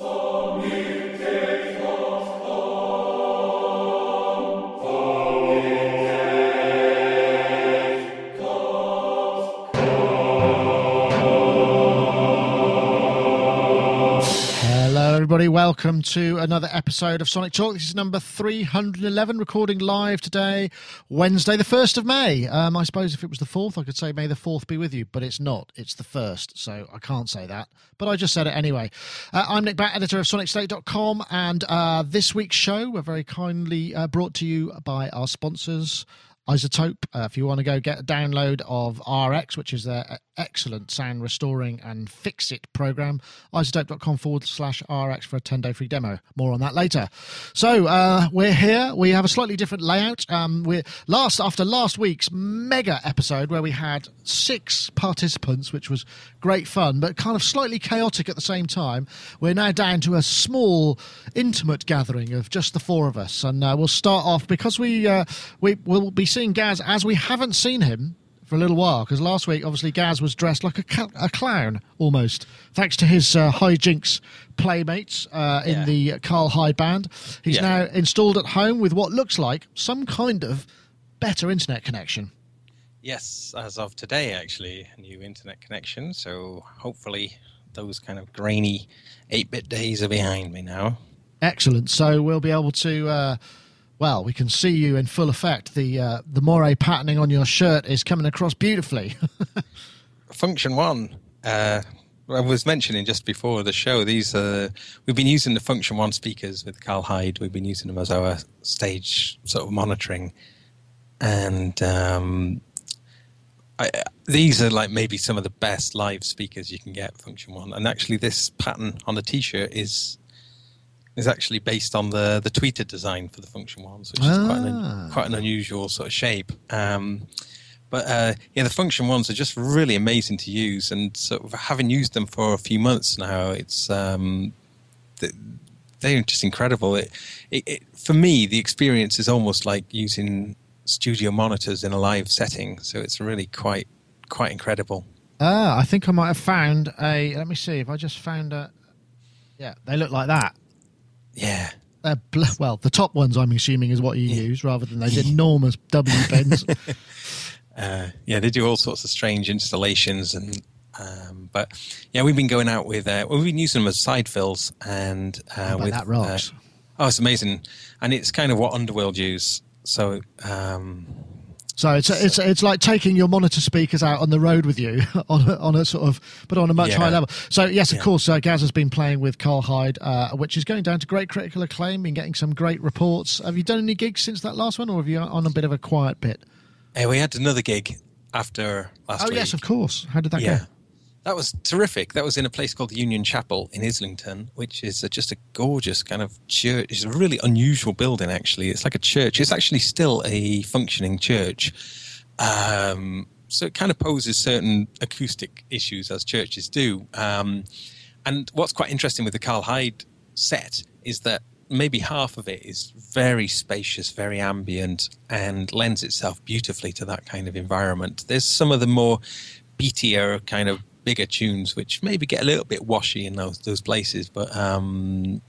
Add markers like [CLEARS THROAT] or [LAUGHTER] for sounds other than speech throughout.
Hello, Welcome to another episode of Sonic Talk. This is number 311, recording live today, Wednesday, the 1st of May. Um, I suppose if it was the 4th, I could say May the 4th be with you, but it's not. It's the 1st, so I can't say that. But I just said it anyway. Uh, I'm Nick Batt, editor of SonicState.com, and uh, this week's show, we're very kindly uh, brought to you by our sponsors. iZotope. Uh, if you want to go get a download of RX, which is their excellent sound restoring and fix it program, izotope.com forward slash RX for a 10 day free demo. More on that later. So uh, we're here. We have a slightly different layout. Um, we're last after last week's mega episode where we had six participants, which was great fun, but kind of slightly chaotic at the same time. We're now down to a small, intimate gathering of just the four of us, and uh, we'll start off because we uh, we will be seeing Gaz as we haven't seen him for a little while because last week obviously Gaz was dressed like a, ca- a clown almost thanks to his uh, hijinks playmates uh, in Yeah. the Karl Hyde band. He's Yeah. now installed at home with what looks like some kind of better internet connection. Yes, as of today, actually, a new internet connection. So hopefully, those kind of grainy 8 bit days are behind me now. Excellent. So we'll be able to. Uh, well, we can see you in full effect. The uh, the moire patterning on your shirt is coming across beautifully. [LAUGHS] Funktion-One. Uh, I was mentioning just before the show, these uh, we've been using the Funktion-One speakers with Karl Hyde. We've been using them as our stage sort of monitoring. And um, I, these are like maybe some of the best live speakers you can get, Funktion-One. And actually, this pattern on the t shirt is is actually based on the the tweeted design for the Funktion-Ones, which is quite an Ah. quite an unusual sort of shape. Um, but uh, yeah, the Funktion-Ones are just really amazing to use, and sort of having used them for a few months now, it's um, they're just incredible. It, it, it for me, the experience is almost like using studio monitors in a live setting, so it's really quite quite incredible. ah, I think I might have found a. Let me see if I just found a. Yeah, they look like that. Yeah, They're well, the top ones I'm assuming is what you use rather than those enormous [LAUGHS] W pins. uh, yeah, they do all sorts of strange installations and. Um, but yeah, we've been going out with uh, well, we've been using them as side fills and uh, with that rocks. uh, oh, it's amazing, and it's kind of what Underworld use. So um, So it's it's it's like taking your monitor speakers out on the road with you [LAUGHS] on a, on a sort of, but on a much Yeah. higher level. So yes, of Yeah. course, uh, Gaz has been playing with Karl Hyde, uh, which is going down to great critical acclaim. Been getting some great reports. Have you done any gigs since that last one, or have you on a bit of a quiet bit? hey, we had another gig after last oh week. yes, of course. How did that yeah. go? That was terrific. That was in a place called the Union Chapel in Islington, which is a, just a gorgeous kind of church. It's a really unusual building, actually. It's like a church. It's actually still a functioning church. Um, so it kind of poses certain acoustic issues as churches do. Um, and what's quite interesting with the Karl Hyde set is that maybe half of it is very spacious, very ambient, and lends itself beautifully to that kind of environment. There's some of the more beatier, kind of bigger tunes, which maybe get a little bit washy in those those places, but um,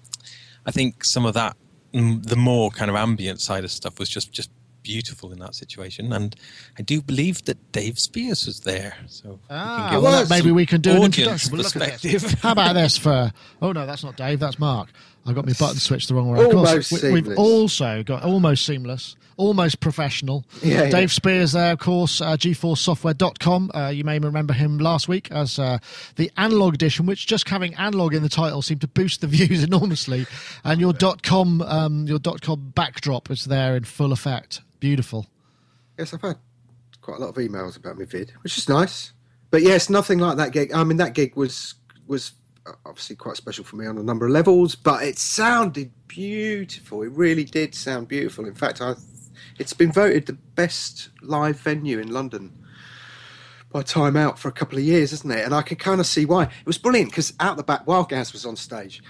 I think some of that, mm, the more kind of ambient side of stuff, was just just beautiful in that situation. And I do believe that Dave Spiers was there, so Ah, can well, some maybe we can do an audience introduction. We'll look at this. perspective. [LAUGHS] How about this for? Oh no, that's not Dave. That's Mark. I got my [LAUGHS] button switched the wrong way. Of Almost course, we, we've also got almost seamless, almost professional. [LAUGHS] Yeah, yeah. Dave Spiers there, of course. Uh, GForceSoftware.com. Uh, you may remember him last week as uh, the analog edition, which just having analog in the title seemed to boost the views enormously. And your .com, um, your .com backdrop is there in full effect. Beautiful. Yes, I've had quite a lot of emails about my vid, which is nice. But yes, nothing like that gig. I mean, that gig was was obviously quite special for me on a number of levels, but it sounded beautiful. It really did sound beautiful. In fact, I it's been voted the best live venue in London by Time Out for a couple of years, isn't it? And I can kind of see why. It was brilliant because out the back, while Gaz was on stage,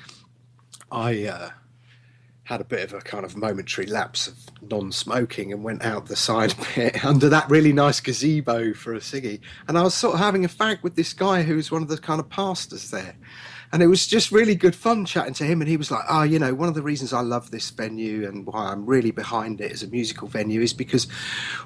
I uh, had a bit of a kind of momentary lapse of non-smoking and went out the side [LAUGHS] bit under that really nice gazebo for a ciggy. And I was sort of having a fag with this guy who was one of the kind of pastors there. And it was just really good fun chatting to him. And he was like, "Oh, you know, one of the reasons I love this venue and why I'm really behind it as a musical venue is because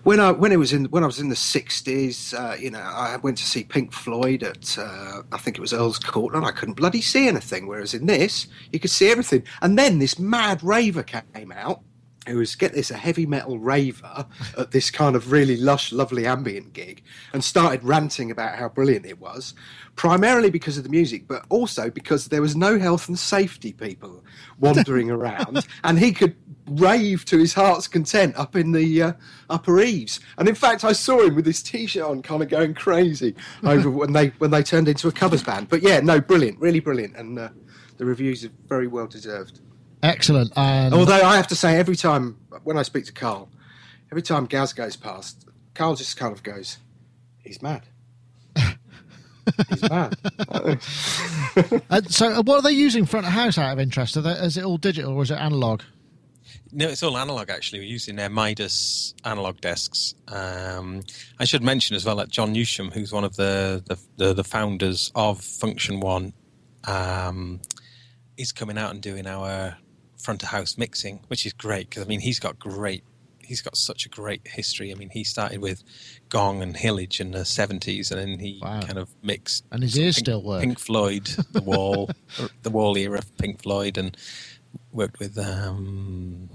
when I when it was in when I was in the '60s, uh, you know, I went to see Pink Floyd at uh, I think it was Earl's Court, and I couldn't bloody see anything. Whereas in this, you could see everything. And then this mad raver came out." Who was get this a heavy metal raver at this kind of really lush, lovely ambient gig, and started ranting about how brilliant it was, primarily because of the music, but also because there was no health and safety people wandering [LAUGHS] around, and he could rave to his heart's content up in the uh, upper eaves. And in fact, I saw him with his t-shirt on, kind of going crazy over [LAUGHS] when they when they turned into a covers band. But yeah, no, brilliant, really brilliant, and uh, the reviews are very well deserved. Excellent. And Although I have to say, every time when I speak to Karl, every time Gaz goes past, Karl just kind of goes, "He's mad. [LAUGHS] He's mad." [LAUGHS] Uh, so, what are they using front of house out of interest? Are they, is it all digital or is it analog? No, it's all analog actually. We're using their Midas analog desks. Um, I should mention as well that John Newsham, who's one of the the, the, the founders of Funktion-One, um, is coming out and doing our front of house mixing, which is great because I mean he's got great, he's got such a great history. I mean he started with Gong and Hillage in the seventies, and then he Wow. kind of mixed And his ears Pink, still work. Pink Floyd, The Wall, [LAUGHS] the Wall era of Pink Floyd, and worked with um,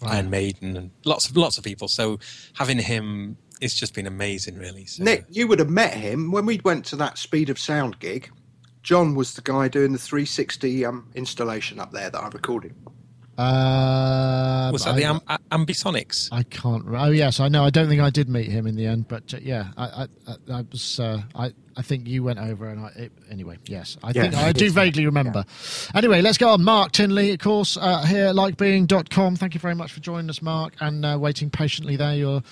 Wow. Iron Maiden and lots of lots of people. So having him, it's just been amazing, really. So, Nick, you would have met him when we went to that Speed of Sound gig. John was the guy doing the 360 um, installation up there that I recorded. Uh, was that I, the Am- A- Ambisonics? I can't. re- Oh yes, I know. I don't think I did meet him in the end, but uh, yeah, I, I, I, I was. Uh, I, I think you went over, and I. It, anyway, yes, I Yeah, think I do did. vaguely remember. Anyway, let's go on. Mark Tinley, of course, uh, here at likebeing.com. Thank you very much for joining us, Mark, and uh, waiting patiently there. You're,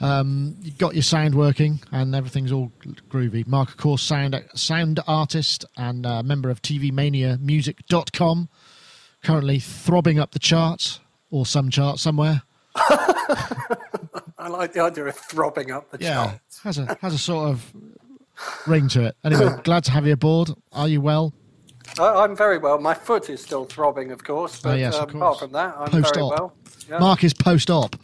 um, you got your sound working, and everything's all groovy. Mark, of course, sound sound artist and uh, member of TVManiaMusic.com. Currently throbbing up the charts or some chart somewhere. [LAUGHS] I like the idea of throbbing up the Yeah, chart. has a has a sort of ring to it. Anyway, [LAUGHS] glad to have you aboard. Are you well? I, I'm very well. My foot is still throbbing, of course, but Oh, yes, um, course. apart from that, I'm Post very well. Yeah. Mark is post op.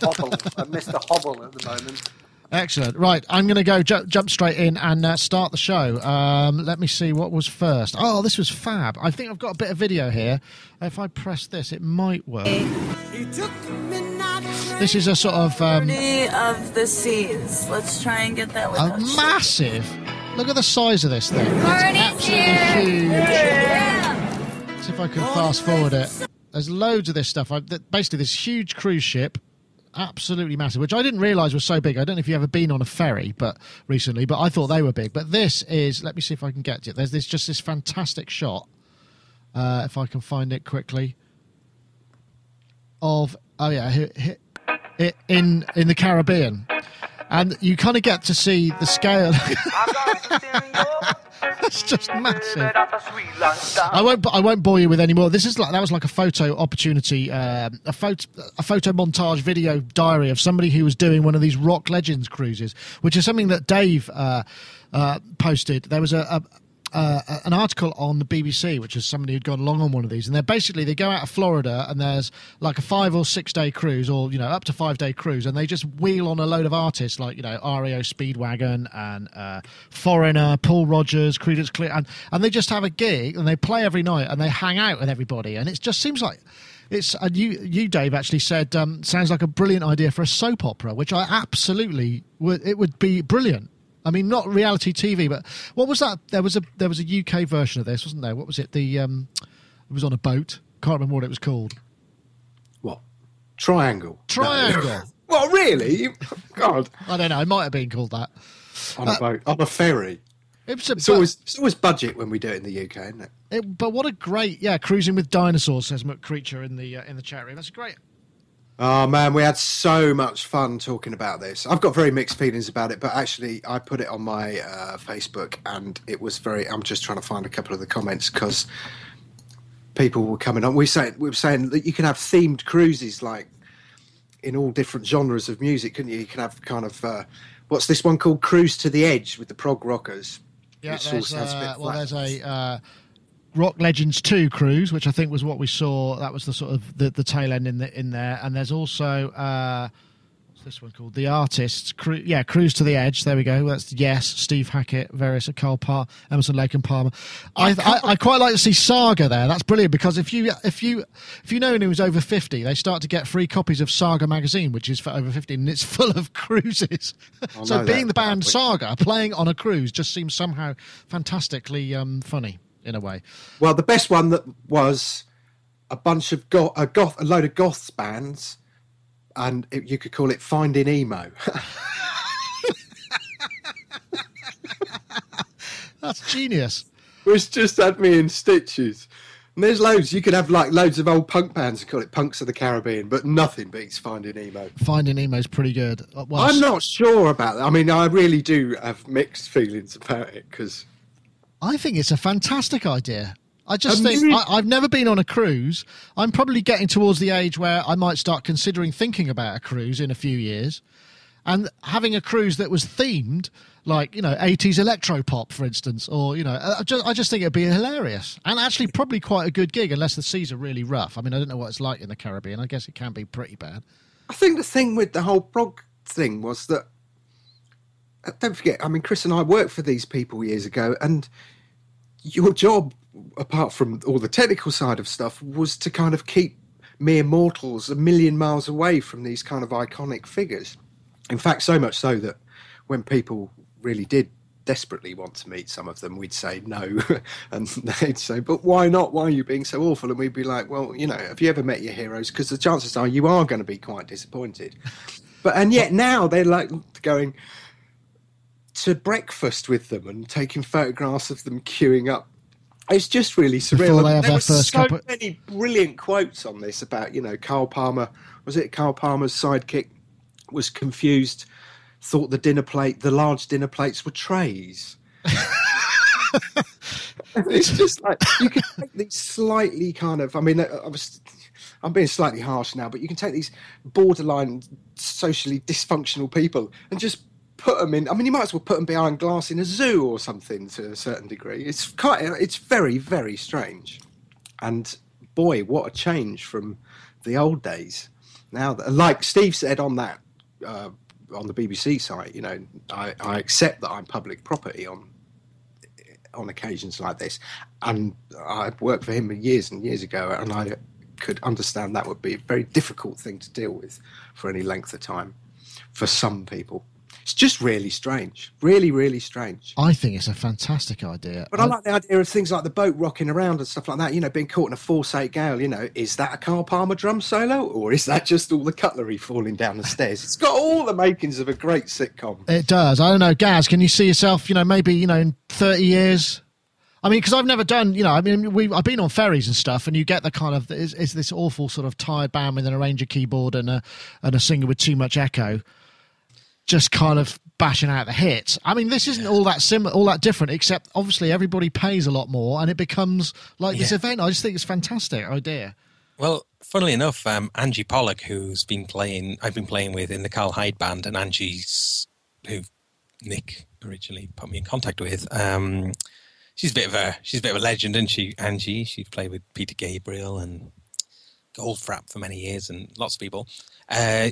Hobble. I'm Mr. Hobble at the moment. Excellent. Right, I'm going to go ju- jump straight in and uh, start the show. Um, let me see what was first. Oh, this was fab. I think I've got a bit of video here. If I press this, it might work. This is a sort of um, of the seas. Let's try and get that a massive. Look at the size of this thing. It's absolutely huge. Yeah. See if I can fast forward it. There's loads of this stuff. I, basically, this huge cruise ship, absolutely massive, which I didn't realise was so big. I don't know if you've ever been on a ferry, but recently, but I thought they were big. But this is. Let me see if I can get it. There's this just this fantastic shot. Uh, if I can find it quickly. Of oh yeah, in in the Caribbean, and you kind of get to see the scale. [LAUGHS] it's just massive. I won't. I won't bore you with any more. This is like that was like a photo opportunity, um, a photo, a photo montage video diary of somebody who was doing one of these Rock Legends cruises, which is something that Dave uh, uh, posted. There was a. a uh, an article on the BBC, which is somebody who'd gone along on one of these, and they're basically they go out of Florida and there's like a five or six day cruise, or you know up to five day cruise, and they just wheel on a load of artists like you know REO Speedwagon and uh, Foreigner, Paul Rodgers, Creedence Clear, and and they just have a gig and they play every night and they hang out with everybody, and it just seems like. It's and you, you Dave actually said um, sounds like a brilliant idea for a soap opera, which I absolutely would. It would be brilliant. I mean, not reality TV, but what was that? There was a there was a UK version of this, wasn't there? What was it? The um, it was on a boat. Can't remember what it was called. What? Triangle. Triangle. [LAUGHS] Well, really? God, I don't know. It might have been called that. on a boat, on a ferry. It was a, It's always it's always budget when we do it in the UK, isn't it? it, but what a great yeah cruising with dinosaurs says McCreature in the uh, in the chat room. That's a great. Oh man, we had so much fun talking about this. I've got very mixed feelings about it, but actually, I put it on my uh, Facebook, and it was very. I'm just trying to find a couple of the comments because people were coming on. We say we were saying that you can have themed cruises like in all different genres of music, couldn't you? You can have kind of uh, what's this one called? Cruise to the Edge with the prog rockers. Yeah, there's, all a bit uh, well, there's a uh, Rock Legends Two cruise, which I think was what we saw. That was the sort of the, the tail end in the in there. And there's also uh, what's this one called? The Artists. Cru- yeah, Cruise to the Edge. There we go. That's yes. Steve Hackett, various Carl Parr, Emerson Lake and Palmer. I, I I quite like to see Saga there. That's brilliant because if you if you if you know anyone who's over fifty, they start to get free copies of Saga magazine, which is for over fifty, and it's [LAUGHS] full of cruises. so being that. the band Saga playing on a cruise just seems somehow fantastically um, funny in a way. Well, the best one that was a bunch of goth, a goth, a load of goths bands, and it, you could call it Finding Emo. [LAUGHS] That's genius. which just had me in stitches. And there's loads. You could have like loads of old punk bands and call it Punks of the Caribbean, but nothing beats Finding Emo. Finding Nemo's pretty good. Uh, Well, I'm not sure about that. I mean, I really do have mixed feelings about it because I think it's a fantastic idea. I just Um, think I, I've never been on a cruise. I'm probably getting towards the age where I might start considering thinking about a cruise in a few years, and having a cruise that was themed, like you know, 80s electro pop, for instance, or you know, I just, I just think it'd be hilarious and actually probably quite a good gig, unless the seas are really rough. I mean, I don't know what it's like in the Caribbean. I guess it can be pretty bad. I think the thing with the whole prog thing was that uh, don't forget. I mean, Chris and I worked for these people years ago, and your job, apart from all the technical side of stuff, was to kind of keep mere mortals a million miles away from these kind of iconic figures. In fact, so much so that when people really did desperately want to meet some of them, we'd say no. [LAUGHS] and they'd say, but why not? Why are you being so awful? And we'd be like, well, you know, have you ever met your heroes? Because the chances are you are going to be quite disappointed. [LAUGHS] But, and yet now they're like going to breakfast with them and taking photographs of them queuing up. It's just really surreal. Before they have there were so of- many brilliant quotes on this about, you know, Carl Palmer. Was it Carl Palmer's sidekick was confused, thought the dinner plate, the large dinner plates were trays. [LAUGHS] it's just like you can take these slightly kind of. I mean, uh, I was, I'm being slightly harsh now, but you can take these borderline socially dysfunctional people and just put them in. I mean, you might as well put them behind glass in a zoo or something to a certain degree. It's quite. It's very, very strange. And boy, what a change from the old days. Now, like Steve said on that uh, on the BBC site, you know, I, I accept that I'm public property on on occasions like this, and I worked for him years and years ago, and I could understand that would be a very difficult thing to deal with for any length of time for some people. It's just really strange, really, really strange. I think it's a fantastic idea. But I like the idea of things like the boat rocking around and stuff like that. You know, being caught in a force eight gale. You know, is that a Carl Palmer drum solo, or is that just all the cutlery falling down the stairs? It's got all the makings of a great sitcom. It does. I don't know, Gaz. Can you see yourself? You know, maybe you know, in thirty years. I mean, because I've never done. You know, I mean, we I've been on ferries and stuff, and you get the kind of it's, it's this awful sort of tired band with an arranger keyboard and a and a singer with too much echo, just kind of bashing out the hits. I mean, this isn't all that sim, all that different, except obviously everybody pays a lot more, and it becomes like this Yeah. event. I just think it's a fantastic idea. Well, funnily enough, um, Angie Pollock, who's been playing, I've been playing with in the Karl Hyde band, and Angie's who Nick originally put me in contact with. Um, she's a bit of a she's a bit of a legend, isn't she? Angie, she's played with Peter Gabriel and Goldfrapp for many years, and lots of people. Uh,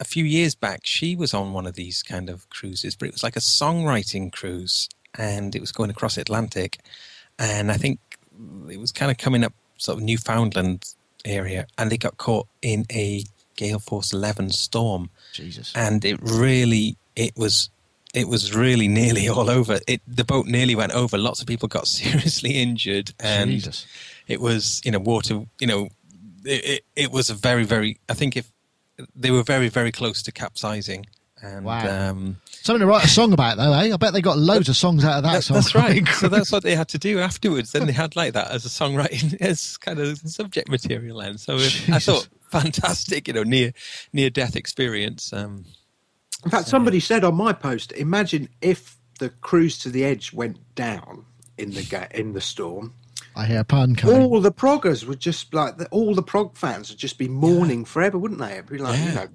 a few years back, she was on one of these kind of cruises, but it was like a songwriting cruise, and it was going across Atlantic, and I think it was kind of coming up sort of Newfoundland area, and they got caught in a gale force 11 storm, Jesus. and it really it was it was really nearly [LAUGHS] all over. It the boat nearly went over. Lots of people got [LAUGHS] seriously injured, and Jesus. it was you know water. You know, it, it, it was a very very. I think if they were very very close to capsizing, and Wow. um, Something to write a song about, though, eh? I bet they got loads of songs out of that that- song. that's right. [LAUGHS] so that's what they had to do afterwards. Then they had like that as a songwriting [LAUGHS] as kind of subject material. And so if, I thought fantastic, you know, near near death experience. Um, In fact, somebody said on my post, imagine if the cruise to the edge went down in the ga- in the storm. I hear pun coming. All the proggers would just like all the prog fans would just be mourning forever, wouldn't they? It'd be like you know,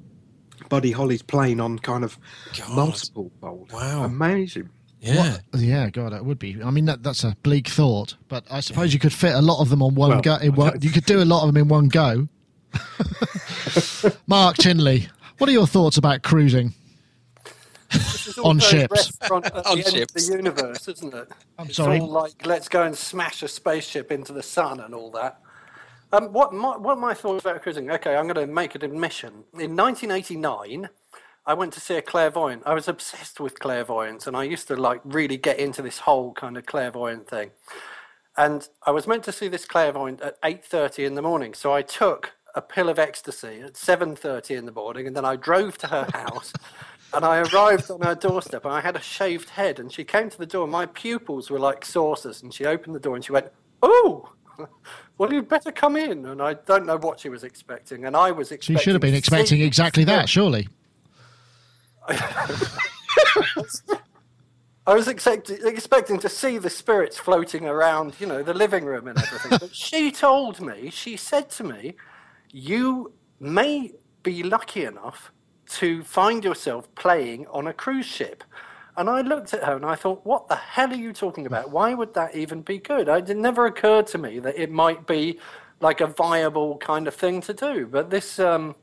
Buddy Holly's playing on kind of God. multiple fold. Wow. amazing. Yeah. What- yeah, God, it would be. I mean, that, that's a bleak thought, but I suppose you could fit a lot of them on one Well, go. In one, you could do a lot of them in one go. [LAUGHS] [LAUGHS] Mark Tinley, what are your thoughts about cruising? This is On also ships. restaurant at [LAUGHS] On the end ships. of the universe, isn't it? I'm it's sorry. all like let's go and smash a spaceship into the sun and all that. Um, what my, what are my thoughts about cruising? Okay, I'm going to make an admission. In 1989, I went to see a clairvoyant. I was obsessed with clairvoyance, and I used to like really get into this whole kind of clairvoyant thing. And I was meant to see this clairvoyant at 8:30 in the morning, so I took a pill of ecstasy at 7:30 in the morning, and then I drove to her house. [LAUGHS] And I arrived on her doorstep, and I had a shaved head. And she came to the door. My pupils were like saucers, and she opened the door and she went, "Oh, [LAUGHS] well, you'd better come in." And I don't know what she was expecting, and I was expecting. you should have been expecting exactly that, surely. [LAUGHS] I was expect- expecting to see the spirits floating around, you know, the living room and everything. but she told me, she said to me, you may be lucky enough to find yourself playing on a cruise ship. And I looked at her and I thought, what the hell are you talking about? Why would that even be good? It never occurred to me that it might be like a viable kind of thing to do. But this, um,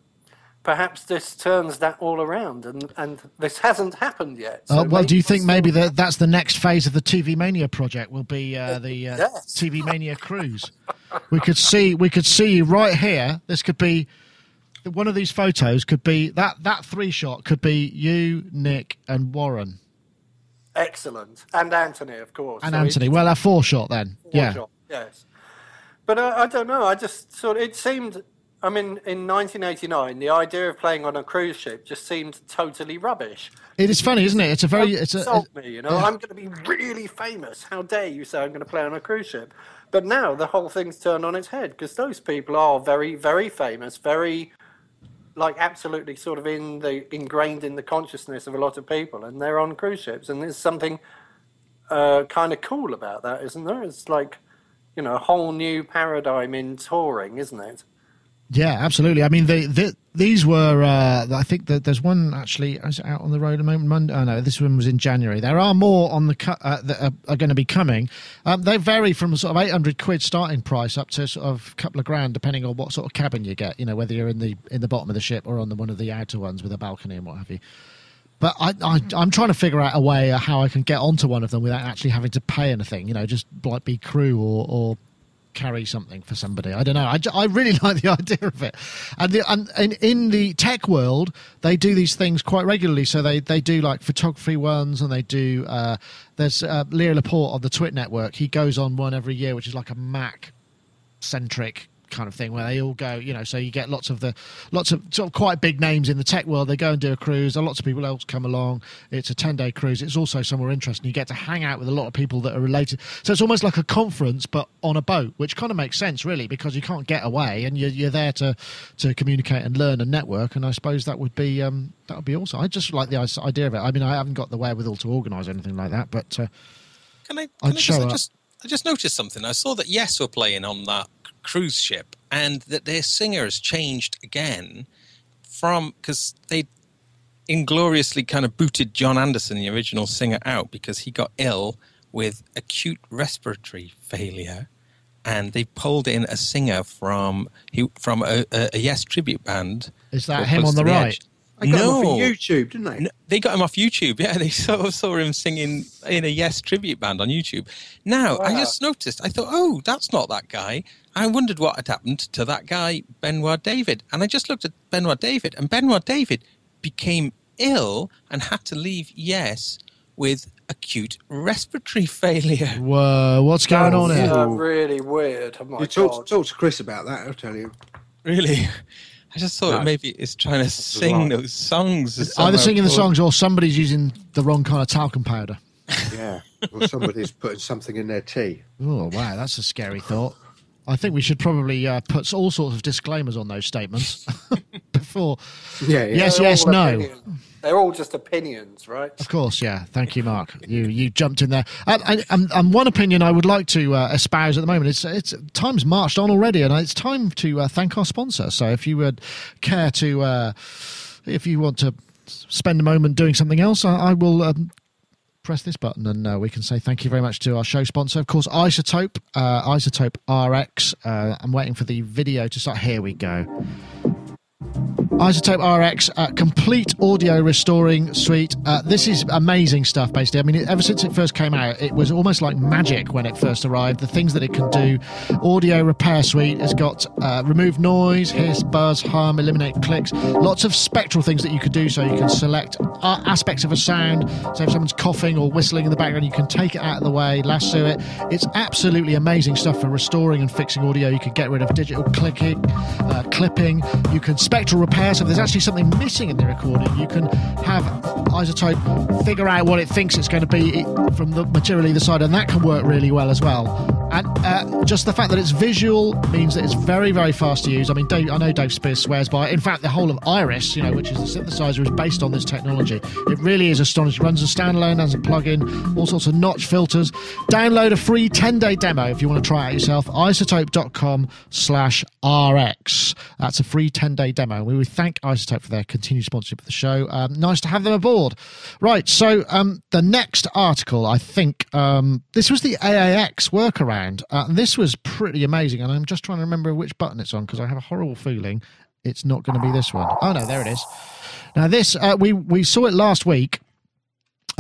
perhaps this turns that all around and, and this hasn't happened yet. Uh, well, do you think maybe that that's the next phase of the TV Mania project? Will be uh, the uh, [LAUGHS] Yes. TV Mania cruise. We could see we could see you right here. This could be one of these photos. Could be that that three shot could be you, Nick, and Warren Excellent. And Anthony, of course. and So Anthony. Well, a four shot then. four Yeah. shot, Yes. But I, I don't know. I just sort of, it seemed, I mean, in 1989, the idea of playing on a cruise ship just seemed totally rubbish. It is funny, isn't it? It's a very it's a, insult me, you know, I'm going to be really famous. How dare you say I'm going to play on a cruise ship? But now the whole thing's turned on its head because those people are very, very famous, very, like, absolutely sort of in the ingrained in the consciousness of a lot of people, and they're on cruise ships, and there's something uh, kind of cool about that, isn't there? It's like, you know, a whole new paradigm in touring, isn't it? Yeah, absolutely. I mean, they, they, these were. Uh, I think that there's one actually out on the road the moment. Monday. Oh no, this one was in January. There are more on the cu- uh, that are, are going to be coming. Um, they vary from sort of 800 quid starting price up to sort of a couple of grand, depending on what sort of cabin you get. You know, whether you're in the in the bottom of the ship or on the one of the outer ones with a balcony and what have you. But I, I, I'm trying to figure out a way how I can get onto one of them without actually having to pay anything. You know, just like be crew or, or carry something for somebody. I don't know. I, I really [LAUGHS] like the idea of it. And, the, and, and in the tech world, they do these things quite regularly. So they, they do like photography ones and they do, uh, there's uh, Leo Laporte on the TWiT network. He goes on one every year, which is like a Mac centric kind of thing where they all go you know so you get lots of the lots of sort of quite big names in the tech world. They go and do a cruise. And lots of people else come along. It's a 10 day cruise. It's also somewhere interesting. You get to hang out with a lot of people that are related. So it's almost like a conference but on a boat which kind of makes sense really because you can't get away and you're, you're there to to communicate and learn and network. And i suppose that would be um that would be awesome i just like the idea of it. I mean i haven't got the wherewithal to organize anything like that but uh, Can I, can I'd I just, I just I just noticed something. I saw that Yes were playing on that cruise ship, and that their singer has changed again from because they ingloriously kind of booted Jon Anderson, the original singer, out because he got ill with acute respiratory failure, and they pulled in a singer from he, from a, a, a Yes tribute band. Is that him on to the Edge. right? I got no, him off of YouTube, didn't they? no, they got him off YouTube. Yeah, they [LAUGHS] sort of saw him singing in a Yes tribute band on YouTube. Now, I just noticed, I thought, oh, that's not that guy. I wondered what had happened to that guy, Benoit David. And I just looked at Benoit David, and Benoit David became ill and had to leave Yes with acute respiratory [LAUGHS] failure. Whoa, what's going on That's, here? uh, really weird. Oh my You talk, God. talk to Chris about that. I'll tell you. Really? I just thought No. maybe it's trying to sing those songs. Either singing the songs or somebody's using the wrong kind of talcum powder. Yeah. or somebody's putting something in their tea. Oh, wow, that's a scary thought. I think we should probably uh, put all sorts of disclaimers on those statements [LAUGHS] before. Yeah, yeah. Yes, They're yes, no. opinions. They're all just opinions, right? Of course, yeah. Thank you, Mark. You you jumped in there. And, and, and, and one opinion I would like to uh, espouse at the moment is it's time's marched on already, and it's time to uh, thank our sponsor. So if you would care to, uh, if you want to spend a moment doing something else, I, I will. Um, press this button and uh, we can say thank you very much to our show sponsor, of course, iZotope, uh, iZotope RX. Uh, I'm waiting for the video to start. Here we go. iZotope RX, uh, complete audio restoring suite. Uh, this is amazing stuff, basically. I mean, ever since it first came out, it was almost like magic when it first arrived. The things that it can do audio repair suite has got uh, remove noise, hiss, buzz, hum, eliminate clicks, lots of spectral things that you could do. So you can select uh, aspects of a sound. So if someone's coughing or whistling in the background, you can take it out of the way, lasso it. It's absolutely amazing stuff for restoring and fixing audio. You can get rid of digital clicking, uh, clipping. You can spectral repair. So if there's actually something missing in the recording, you can have iZotope figure out what it thinks it's going to be from the material either side, and that can work really well as well. And uh, just the fact that it's visual means that it's very, very fast to use. I mean, Dave, I know Dave Spiers swears by it. In fact, the whole of Iris, you know, which is the synthesizer, is based on this technology. It really is astonishing. It runs a standalone as a plugin, all sorts of notch filters. Download a free 10-day demo if you want to try it yourself. iZotope.com slash RX. That's a free 10-day demo. We would thank iZotope for their continued sponsorship of the show. Um, nice to have them aboard. Right, so um, the next article, I think, um, this was the AAX workaround. Uh, this was pretty amazing, and I'm just trying to remember which button it's on because I have a horrible feeling it's not going to be this one. Oh no, there it is. Now this uh, we we saw it last week.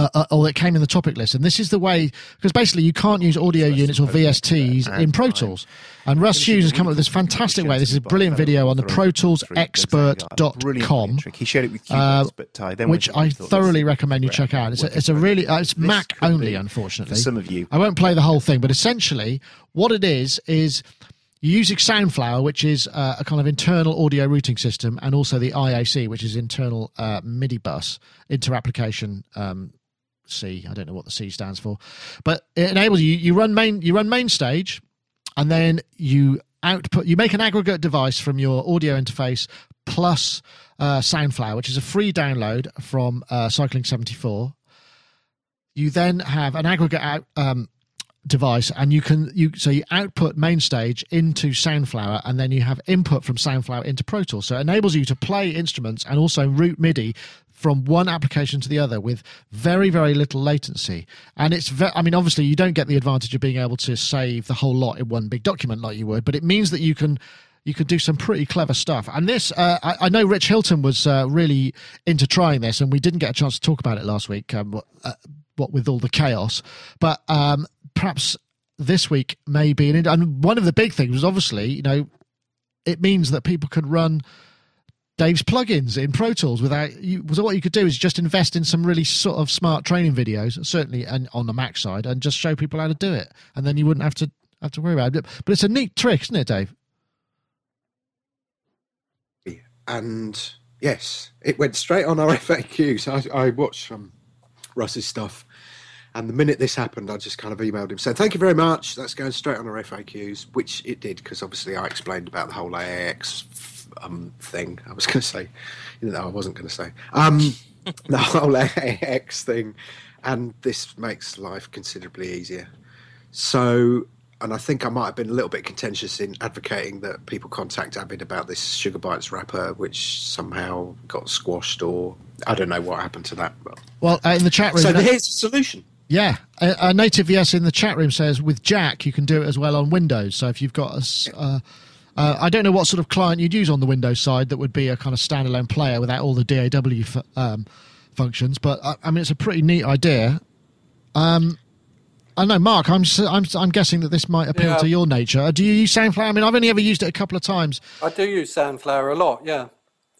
Uh, uh, or that came in the topic list, and this is the way because basically you can't use audio units or VSTs in Pro Tools. And Russ Hughes has come up with this fantastic way. This is a brilliant video on the ProToolsExpert.com, He shared it with uh, but uh, which I thoroughly recommend you check out. It's a, it's a really uh, it's Mac only, unfortunately. For some of you, I won't play the whole thing, but essentially, what it is is you're using Soundflower, which is uh, a kind of internal audio routing system, and also the IAC, which is internal uh, MIDI bus inter-application um, C. I don't know what the C stands for, but it enables you. You run main. You run MainStage, and then you output. You make an aggregate device from your audio interface plus uh, Soundflower, which is a free download from uh, Cycling Seventy Four. You then have an aggregate out, um, device and you can you so you output MainStage into soundflower and then you have input from soundflower into pro tools so it enables you to play instruments and also route midi from one application to the other with very very little latency and it's ve- i mean obviously you don't get the advantage of being able to save the whole lot in one big document like you would but it means that you can you could do some pretty clever stuff. And this, uh, I, I know Rich Hilton was uh, really into trying this, and we didn't get a chance to talk about it last week. Um, uh, what with all the chaos, but um, perhaps this week maybe. And, and one of the big things was obviously, you know, it means that people could run Dave's plugins in Pro Tools without you. So what you could do is just invest in some really sort of smart training videos, certainly and on the Mac side, and just show people how to do it, and then you wouldn't have to have to worry about it. But it's a neat trick, isn't it, Dave? and yes, it went straight on our [LAUGHS] FAQs. I, I watched um, Russ's stuff, and the minute this happened, I just kind of emailed him saying, "Thank you very much. That's going straight on our FAQs," which it did because obviously I explained about the whole AAX um, thing. I was [LAUGHS] going to say, you know, I wasn't going to say um, [LAUGHS] the whole AAX thing, and this makes life considerably easier. So and I think I might have been a little bit contentious in advocating that people contact Avid about this Sugar Bites wrapper, which somehow got squashed, or I don't know what happened to that. But Well, uh, in the chat room, so here's the solution. Yeah, a, a native yes in the chat room says with Jack you can do it as well on Windows. So if you've got a, uh, uh, I don't know what sort of client you'd use on the Windows side that would be a kind of standalone player without all the DAW fu- um, functions, but I, I mean it's a pretty neat idea. Um, I know, Mark. I'm I'm I'm guessing that this might appeal Yeah. to your nature. Uh, Do you use Soundflower? I mean, I've only ever used it a couple of times. I do use Soundflower a lot, yeah.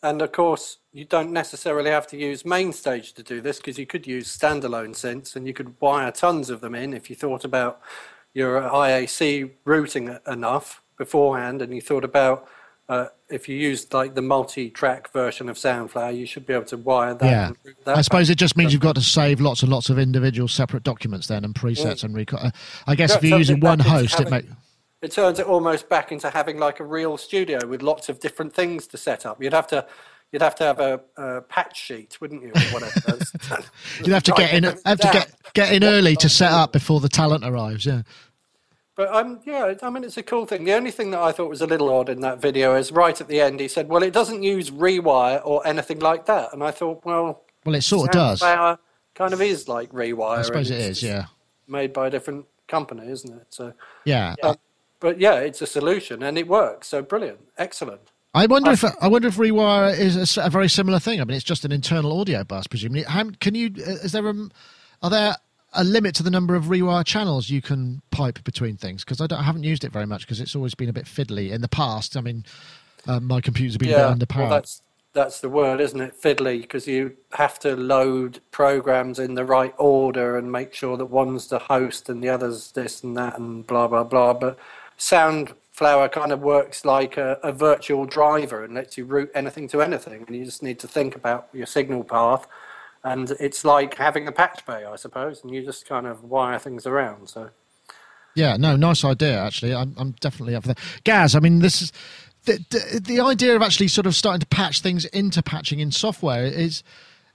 And of course, you don't necessarily have to use MainStage to do this because you could use standalone synths and you could wire tons of them in if you thought about your IAC routing enough beforehand and you thought about uh, if you used like the multi-track version of Soundflower, you should be able to wire that. Yeah, that I suppose back. it just means you've got to save lots and lots of individual separate documents then and presets and record. uh, I guess Yeah, if you're using one host, it may. It turns it almost back into having like a real studio with lots of different things to set up. You'd have to, you'd have to have a, a patch sheet, wouldn't you, or whatever. [LAUGHS] [LAUGHS] You'd have to get in. Have to get get in early to set up before the talent arrives. Yeah. But um, yeah, I mean, it's a cool thing. The only thing that I thought was a little odd in that video is right at the end, he said, "Well, it doesn't use rewire or anything like that," and I thought, well, Well, it sort of does. Soundflower kind of is like Rewire. I suppose it is. Yeah. Made by a different company, isn't it? So, Yeah. yeah. But yeah, it's a solution and it works. So brilliant, excellent. I wonder if I wonder if Rewire is a very similar thing. I mean, it's just an internal audio bus, presumably. How, can you? uh, Is there a? Are there a limit to the number of Rewire channels you can pipe between things? Because I, I haven't used it very much because it's always been a bit fiddly in the past. I mean, uh, my computer's been yeah, a bit underpowered. well, that's that's the word, isn't it? Fiddly, because you have to load programs in the right order and make sure that one's the host and the other's this and that and blah blah blah. But Soundflower kind of works like a, a virtual driver and lets you route anything to anything, and you just need to think about your signal path. And it's like having a patch bay, I suppose, and you just kind of wire things around. So. Yeah, no, nice idea. Actually, I'm, I'm definitely up for that. Gaz, I mean, this is the, the the idea of actually sort of starting to patch things into patching in software is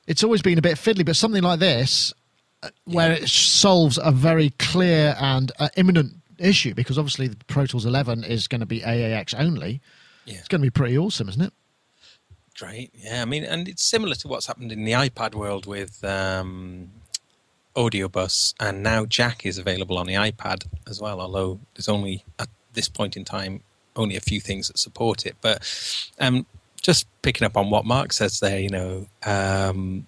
it's always been a bit fiddly, but something like this, uh, where it solves a very clear and uh, imminent issue, because obviously the Pro Tools 11 is going to be AAX only. Yeah. It's going to be pretty awesome, isn't it? Great. Yeah, I mean, and it's similar to what's happened in the iPad world with um, Audiobus, and now Jack is available on the iPad as well. Although there's only at this point in time only a few things that support it. But um, just picking up on what Mark says there, you know, um,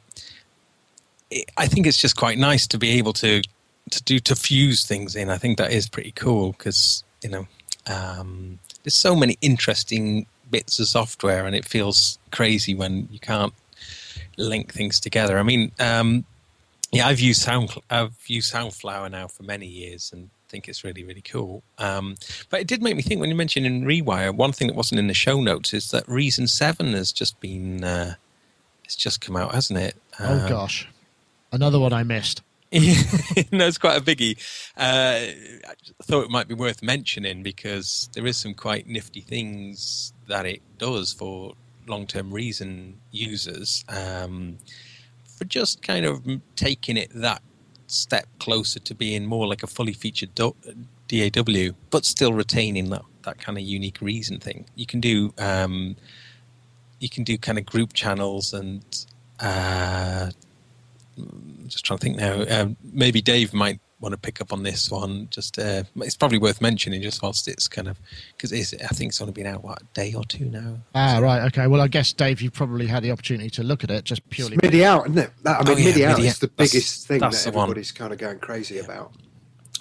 I think it's just quite nice to be able to to do to fuse things in. I think that is pretty cool because you know um, there's so many interesting bits of software, and it feels crazy when you can't link things together. I mean, um, yeah, I've used Sound I've used Soundflower now for many years, and think it's really really cool. Um, but it did make me think when you mentioned in Rewire, one thing that wasn't in the show notes is that Reason Seven has just been uh, it's just come out, hasn't it? oh, Um, gosh. Another one I missed. [LAUGHS] no, it's quite a biggie. Uh, I thought it might be worth mentioning because there is some quite nifty things that it does for long-term reason users um, for just kind of taking it that step closer to being more like a fully featured DAW, but still retaining that, that kind of unique reason thing. You can do um, you can do kind of group channels and uh, just trying to think now. Um, maybe Dave might want to pick up on this one. Just uh, it's probably worth mentioning just whilst it's kind of because I think it's only been out what a day or two now. Ah, right. Okay. Well, I guess, Dave, you've probably had the opportunity to look at it just purely. It's MIDI out, isn't it? That, I mean, Oh, yeah, MIDI out MIDI is the. That's- biggest thing that everybody's kind of going crazy about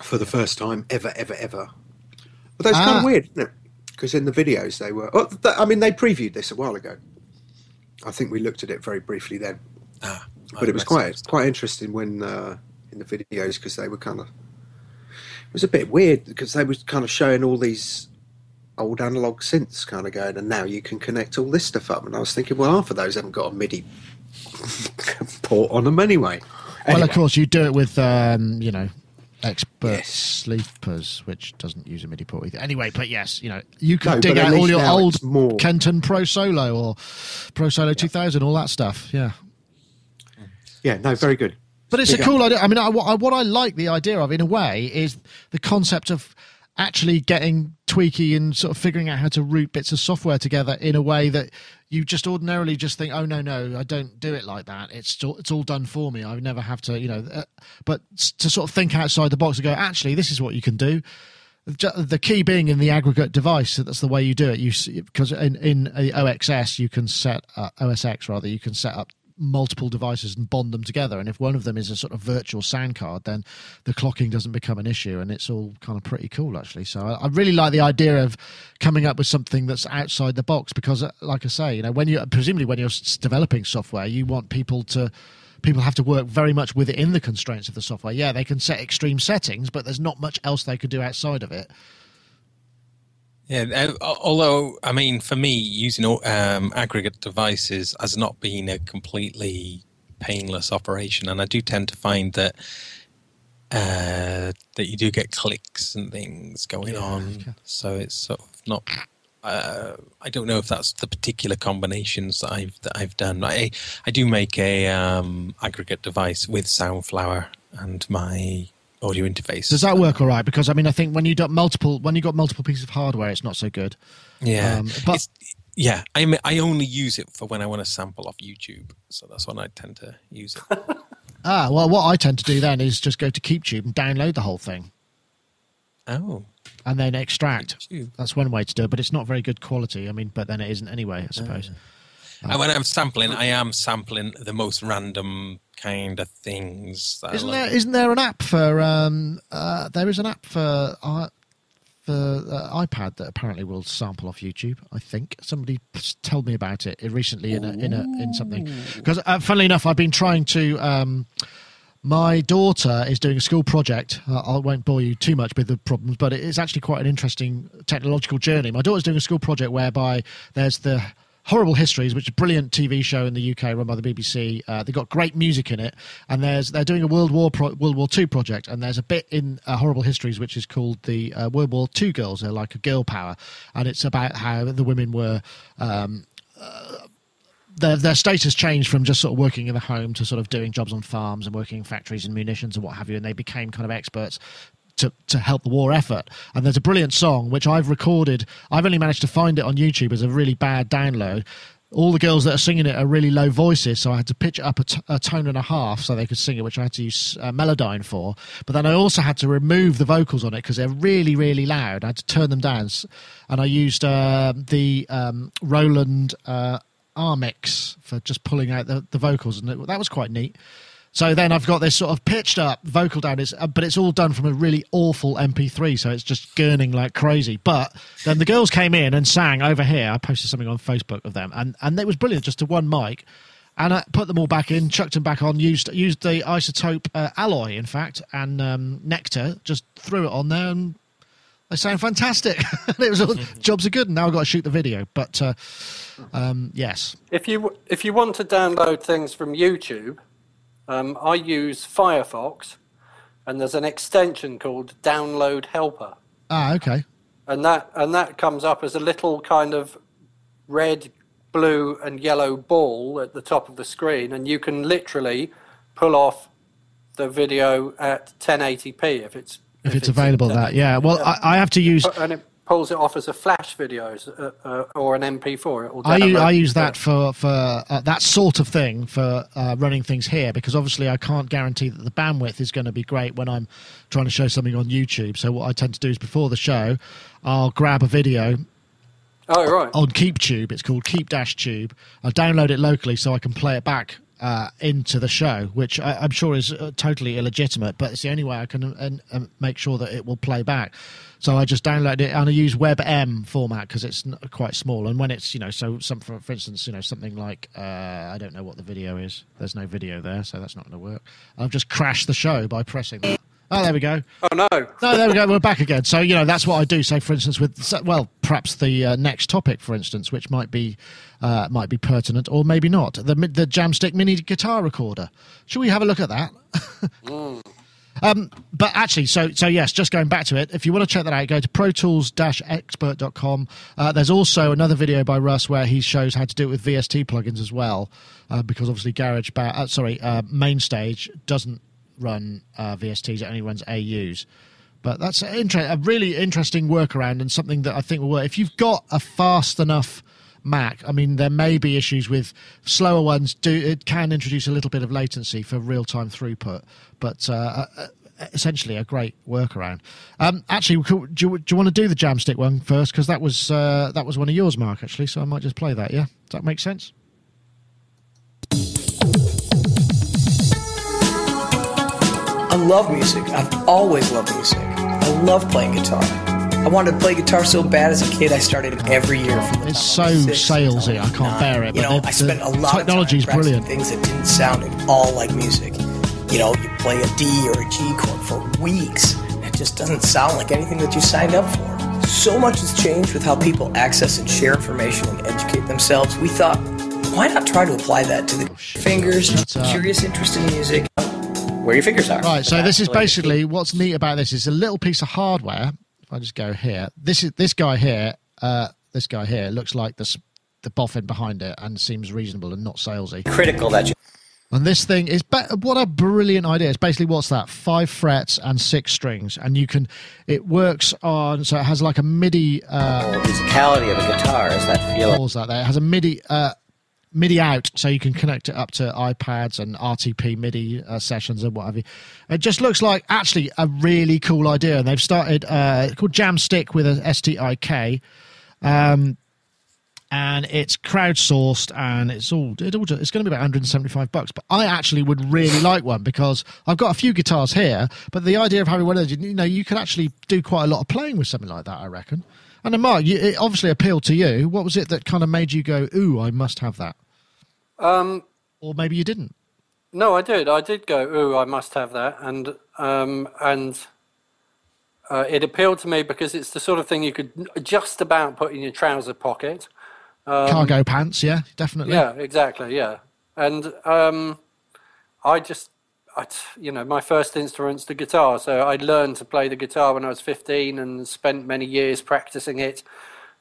for the first time ever, ever, ever. But that's kind Ah. of weird, isn't it? Because in the videos they were. Oh, th- I mean, they previewed this a while ago. I think we looked at it very briefly then, Ah, but it was quite messed quite interesting when uh, in the videos because they were kind of. It was a bit weird because they were kind of showing all these old analog synths kind of going, and now you can connect all this stuff up. And I was thinking, well, half of those haven't got a MIDI [LAUGHS] port on them anyway. Well, of course, you do it with, um, you know, expert Yes. sleepers, which doesn't use a MIDI port either. Anyway, but yes, you know, you can No, dig out all your old more- Kenton Pro Solo or Pro Solo 2000, all that stuff. Yeah. Yeah, no, very good. But it's a Big cool idea. I mean, I, what, I, what I like the idea of, in a way, is the concept of actually getting tweaky and sort of figuring out how to route bits of software together in a way that you just ordinarily just think, oh no, no, I don't do it like that. It's all, it's all done for me. I never have to, you know. Uh, but to sort of think outside the box and go, actually, this is what you can do. The key being in the aggregate device. That's the way you do it. You because in in a OXS you can set uh, OSX rather you can set up multiple devices and bond them together. And if one of them is a sort of virtual sound card, then the clocking doesn't become an issue, and it's all kind of pretty cool actually. So I, I really like the idea of coming up with something that's outside the box because, uh, like I say, you know, when you presumably when you're developing software, you want people to people have to work very much within the constraints of the software. Yeah, they can set extreme settings, but there's not much else they could do outside of it. Yeah, uh, although I mean, for me, using um, aggregate devices has not been a completely painless operation, and I do tend to find that uh, that you do get clicks and things going Yeah, on. So it's sort of not. Uh, I don't know if that's the particular combinations that I've that I've done. I I do make a um, aggregate device with Soundflower and my audio interface. Does that work all right? Because I mean, I think when you got multiple when you got multiple pieces of hardware, it's not so good. Yeah, Um, but- It's- yeah, I mean, I only use it for when I want to sample off YouTube, so that's when I tend to use it. [LAUGHS] Ah, well, what I tend to do then is just go to KeepTube and download the whole thing Oh, and then extract. KeepTube. That's one way to do it, but it's not very good quality. I mean, but then it isn't anyway, I suppose. And when I'm sampling, I am sampling the most random kind of things. That I Isn't love. there? Isn't there an app for? Um, uh, there is an app for uh, for uh, iPad that apparently will sample off YouTube. I think somebody told me about it recently in a, in a in something. Because uh, funnily enough, I've been trying to. Um, my daughter is doing a school project. Uh, I won't bore you too much with the problems, but it is actually quite an interesting technological journey. My daughter's doing a school project whereby there's the Horrible Histories, which is a brilliant TV show in the UK run by the BBC. Uh, they've got great music in it, and there's they're doing a World War pro- World War Two project, and there's a bit in uh, Horrible Histories which is called the uh, World War Two girls. They're like a girl power, and it's about how the women were. Um, their their status changed from just sort of working in the home to sort of doing jobs on farms and working in factories and munitions and what have you, and they became kind of experts to to help the war effort. And there's a brilliant song which I've recorded. I've only managed to find it on YouTube as a really bad download. All the girls that are singing it are really low voices, so I had to pitch it up a, t- a tone and a half so they could sing it, which I had to use uh, Melodyne for. But then I also had to remove the vocals on it because they're really, really loud. I had to turn them down, and I used uh, the um, Roland uh, R-Mix for just pulling out the, the vocals, and it, that was quite neat. So then I've got this sort of pitched up vocal down, it's, uh, but it's all done from a really awful MP3, so it's just gurning like crazy. But then the girls came in and sang over here. I posted something on Facebook of them, and, and it was brilliant, just to one mic. And I put them all back in, chucked them back on, used used the iZotope uh, alloy, in fact, and um, nectar, just threw it on there, and they sound fantastic. [LAUGHS] it was all, jobs are good, and now I've got to shoot the video. But uh, um, yes, If you if you want to download things from YouTube, um, I use Firefox, and there's an extension called Download Helper, ah, okay. and that and that comes up as a little kind of red, blue, and yellow ball at the top of the screen, and you can literally pull off the video at 1080p if it's If it's available, that yeah. Well, I, I have to use and it pulls it off as a flash video uh, uh, or an MP4. It will I, I use that for for uh, that sort of thing for uh, running things here because obviously I can't guarantee that the bandwidth is going to be great when I'm trying to show something on YouTube. So what I tend to do is before the show, I'll grab a video Oh right. on KeepTube. It's called Keep Dash Tube. I'll download it locally so I can play it back uh, into the show, which I, I'm sure is uh, totally illegitimate, but it's the only way I can uh, uh, make sure that it will play back. So I just download it and I use WebM format because it's quite small. And when it's you know, so some for, for instance, you know, something like uh, I don't know what the video is. There's no video there, so that's not going to work. I've just crashed the show by pressing. That. Oh, there we go. Oh no. No, there we go. We're back again. So you know that's what I do. Say, for instance, with well, perhaps the uh, next topic, for instance, which might be uh, might be pertinent or maybe not. The the Jamstik mini guitar recorder. Should we have a look at that? [LAUGHS] Um, but actually, so so yes, just going back to it, if you want to check that out, go to protools-expert.com. Uh, there's also another video by Russ where he shows how to do it with VST plugins as well, uh, because obviously GarageBand, uh, sorry, uh, MainStage doesn't run uh, VSTs; it only runs AUs. But that's a, inter- a really interesting workaround and something that I think will work. If you've got a fast enough Mac, I mean, there may be issues with slower ones. Do it can introduce a little bit of latency for real time throughput, but uh, uh, essentially a great workaround. Um, actually, do you, do you want to do the Jamstik one first? Because that was uh, that was one of yours, Mark. Actually, so I might just play that. Yeah, does that make sense? Love music. I've always loved music. I love playing guitar. I wanted to play guitar so bad as a kid. I started every year from the It's time I was so salesy, I can't nine. bear it, You but know, I spent a lot time practicing brilliant. things that didn't sound at all like music. You know, you play a D or a G chord for weeks. It just doesn't sound like anything that you signed up for. So much has changed with how people access and share information and educate themselves. We thought, why not try to apply that to the fingers, uh, curious interest in music, where your fingers are. Right. So this is That's the way to basically what's neat about this is a little piece of hardware. If I just go here, this is this guy here. Uh, this guy here looks like the the boffin behind it and seems reasonable and not salesy. critical that you And this thing is ba- what a brilliant idea. It's basically what's that? Five frets and six strings, and you can. It works on so it has like a MIDI. Uh, musicality of a guitar is that feel pause that there. It has a MIDI uh, MIDI out, so you can connect it up to iPads and RTP MIDI uh, sessions and whatever. It just looks like actually a really cool idea, and they've started uh, called Jamstik with a STIK. Um, and it's crowdsourced and it's all, it all it's going to be about 175 bucks. But i actually would really like one because i've got a few guitars here but the idea of having one of those you know you could actually do quite a lot of playing with something like that i reckon. And mark you, it obviously appealed to you. What was it that kind of made you go ooh i must have that Um, or maybe you didn't no, I did. I did go. Ooh, I must have that, and um, and uh, it appealed to me because it's the sort of thing you could just about put in your trouser pocket. cargo pants yeah definitely Yeah, exactly. Yeah, and um, I just, I, you know, my first instrument's the guitar. So I learned to play the guitar when I was 15 and spent many years practicing it.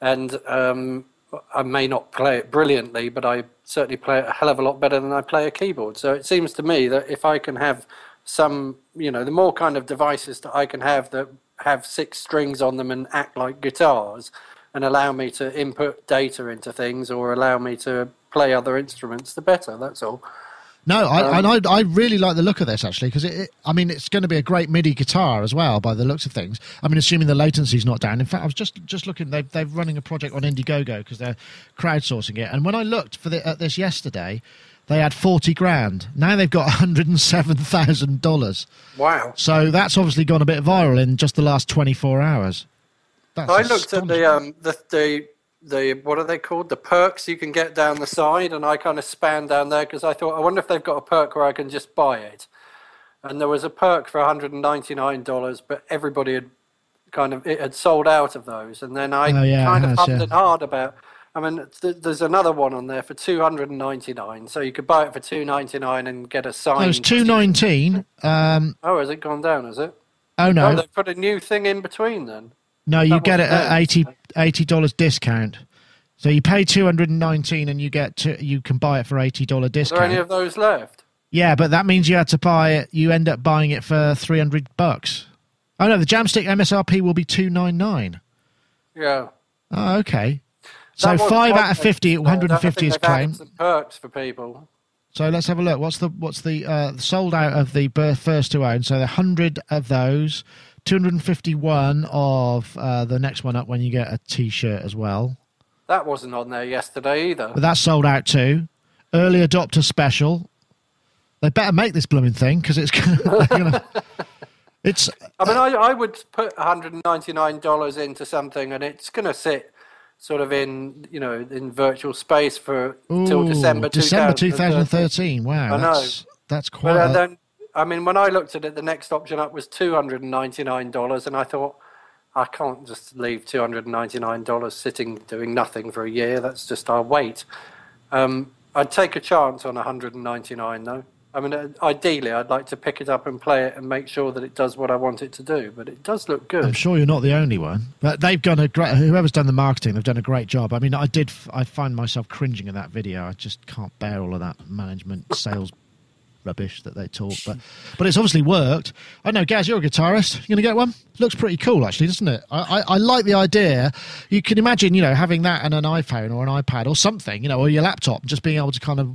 And um, I may not play it brilliantly, but I certainly play it a hell of a lot better than I play a keyboard. So it seems to me that if I can have some, you know, the more kind of devices that I can have that have six strings on them and act like guitars and allow me to input data into things or allow me to play other instruments, the better. That's all. No, I, Um, and I, I really like the look of this actually because it, it, I mean, it's going to be a great MIDI guitar as well by the looks of things. I mean, assuming the latency's not down. In fact, I was just just looking. They they're running a project on Indiegogo because they're crowdsourcing it. And when I looked for the, at this yesterday, they had forty grand. Now they've got [LAUGHS] one hundred and seven thousand dollars. Wow. So that's obviously gone a bit viral in just the last twenty four hours. That's I looked at the um the the the what are they called the perks you can get down the side, and I kind of span down there because I thought I wonder if they've got a perk where I can just buy it, and there was a perk for one hundred and ninety nine dollars, but everybody had kind of it had sold out of those, and then I Oh, yeah, kind of hummed yeah. and hard about. I mean, th- there's another one on there for two hundred and ninety nine, so you could buy it for two ninety nine and get a signed. It was two nineteen. Um, Oh, has it gone down? Has it? oh Oh, no, they put a new thing in between then. No, you get it at there. 80 dollars discount. So you pay two hundred and nineteen, and you get to you can buy it for eighty dollar discount. Are there any of those left? yeah, but that means you had to buy it. You end up buying it for three hundred bucks. Oh no, the Jamstik MSRP will be two nine nine. Yeah. Oh, okay. So five out of thing, 50, uh, one hundred and fifty is claimed. Some perks for people. So let's have a look. What's the what's the uh, sold out of the birth first to own? So the hundred of those, two hundred and fifty one of uh, the next one up when you get a T-shirt as well. That wasn't on there yesterday either. But that's sold out too. Early adopter special. They better make this blooming thing because it's [LAUGHS] gonna, gonna. It's I mean, I, I would put $199 into something and it's going to sit sort of in, you know, in virtual space for till December December 2013. 2013. Wow, I know. that's that's quite. But uh, a- then, I mean, when I looked at it, the next option up was $299 and I thought, I can't just leave $299 sitting doing nothing for a year. That's just our wait. Um, I'd take a chance on 199 though. I mean, uh, ideally, I'd like to pick it up and play it and make sure that it does what I want it to do. But it does look good. I'm sure you're not the only one, but they've done a great. Whoever's done the marketing, they've done a great job. I mean, I did. I find myself cringing at that video. I just can't bear all of that management sales rubbish that they talk. But but it's obviously worked. I know, Gaz, you're a guitarist. You're gonna get one? Looks pretty cool, actually, doesn't it? I, I, I like the idea. You can imagine, you know, having that and an iPhone or an iPad or something, you know, or your laptop, just being able to kind of,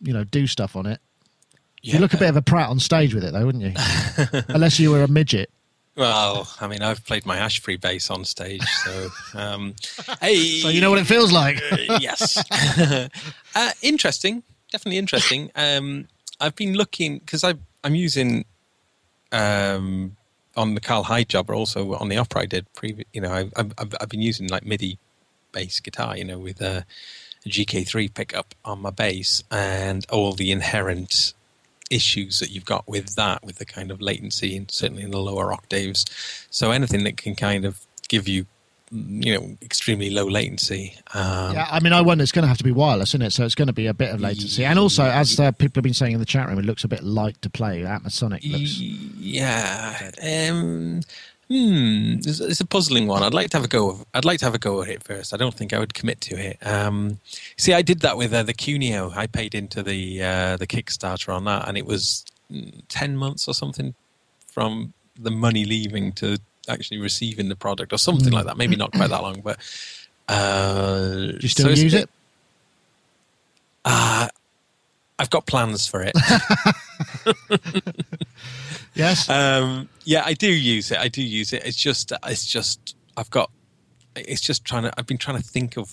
you know, do stuff on it. You look a bit of a prat on stage with it, though, wouldn't you? [LAUGHS] Unless you were a midget. Well, I mean, I've played my Ashbury bass on stage, so um, [LAUGHS] hey, So you know what it feels like. Uh, yes, [LAUGHS] uh, interesting, definitely interesting. Um, I've been looking because I'm using um, on the Karl Hyde job, but also on the opera I did. Previ- you know, I, I've, I've I've been using like MIDI bass guitar, you know, with a, a GK3 pickup on my bass, and all the inherent issues that you've got with that, with the kind of latency, and certainly in the lower octaves. So anything that can kind of give you, you know, extremely low latency. Um, Yeah, I mean, I wonder it's going to have to be wireless, isn't it? So it's going to be a bit of latency, and also, as uh, people have been saying in the chat room, it looks a bit light to play. Atmosonic looks. Yeah. Um, hmm. It's, it's a puzzling one. I'd like to have a go. Of, I'd like to have a go at it first. I don't think I would commit to it. Um, see, I did that with uh, the QuNeo. I paid into the uh, the Kickstarter on that, and it was mm, ten months or something from the money leaving to actually receiving the product, or something like that. Maybe not quite that long, but. Uh, Do you still so use bit- it? Uh, I've got plans for it. [LAUGHS] Yes. um, yeah, I do use it. I do use it. It's just, it's just, I've got, it's just trying to, I've been trying to think of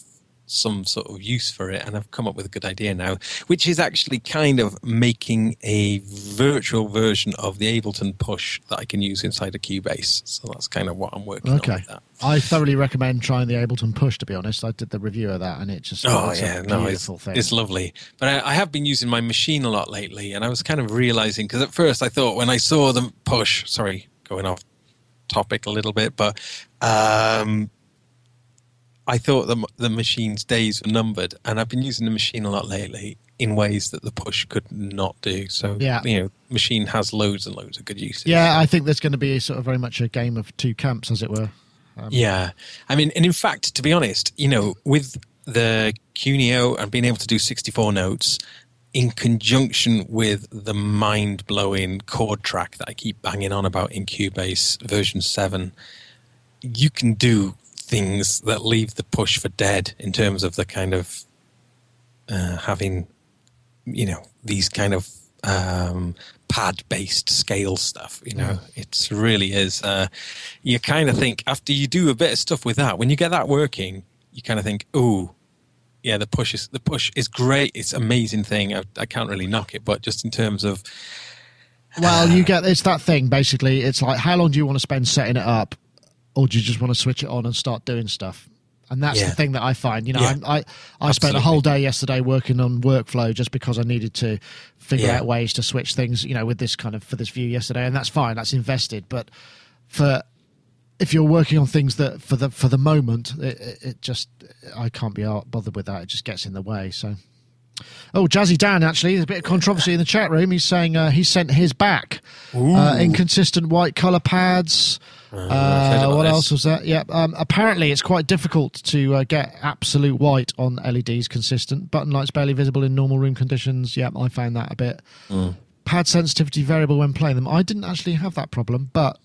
some sort of use for it and I've come up with a good idea now, which is actually kind of making a virtual version of the Ableton push that I can use inside a Cubase. So that's kind of what I'm working okay. on that. I thoroughly recommend trying the Ableton Push. To be honest, I did the review of that, and it just Oh it's yeah, a no, it's, thing. it's lovely. But I, I have been using my machine a lot lately, and I was kind of realizing because at first I thought when I saw them push, sorry, going off topic a little bit, but um, I thought the the machine's days were numbered, and I've been using the machine a lot lately in ways that the push could not do. So Yeah. you know, machine has loads and loads of good uses. yeah, I think there's going to be sort of very much a game of two camps, as it were. Um, yeah, I mean, and in fact, to be honest, you know, with the QuNeo and being able to do 64 notes in conjunction with the mind blowing chord track that I keep banging on about in Cubase version 7, you can do things that leave the push for dead in terms of the kind of uh, having, you know, these kind of um, pad based scale stuff. You know, it's really is. Uh, you kind of think after you do a bit of stuff with that, when you get that working, you kind of think, oh, yeah, the push is the push is great. It's amazing thing. I, I can't really knock it, but just in terms of Well, you get it's that thing basically. It's like how long do you want to spend setting it up, or do you just want to switch it on and start doing stuff? And that's Yeah. the thing that I find. You know, Yeah. I I, I spent a whole day yesterday working on workflow just because I needed to figure Yeah. out ways to switch things. You know, with this kind of for this view yesterday, and that's fine. That's invested, but for if you're working on things that for the for the moment, it, it, just I can't be bothered with that. It just gets in the way. So. Oh, Jazzy Dan, actually, there's a bit of controversy in the chat room. He's saying uh, he sent his back. Uh, inconsistent white colour pads. I've Uh, what this. else was that? Yeah, um, apparently it's quite difficult to uh, get absolute white on LEDs consistent. Button lights barely visible in normal room conditions. Yeah, I found that a bit. Mm. Pad sensitivity variable when playing them. I didn't actually have that problem, but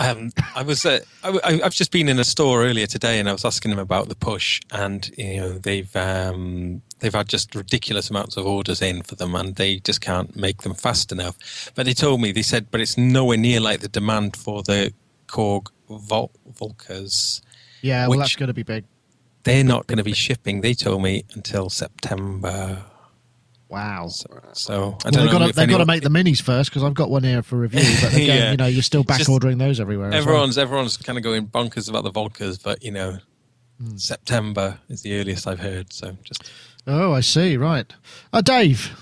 Um, I was uh, I, I, I've just been in a store earlier today, and I was asking them about the push, and you know they've um, they've had just ridiculous amounts of orders in for them, and they just can't make them fast enough. But they told me they said, but it's nowhere near like the demand for the Korg Vol- Volcas. yeah, well, that's going to be big. They're not going to be shipping. They told me until September. Wow. So, so I Well, don't they've got to they've got to make the minis first because I've got one here for review. [LAUGHS] But again, Yeah. you know, you're still back Just- ordering those everywhere. as well. Everyone's everyone's kind of going bonkers about the Volcas, but you know, Hmm. September is the earliest I've heard. So just Oh, I see. Right. Uh, Dave,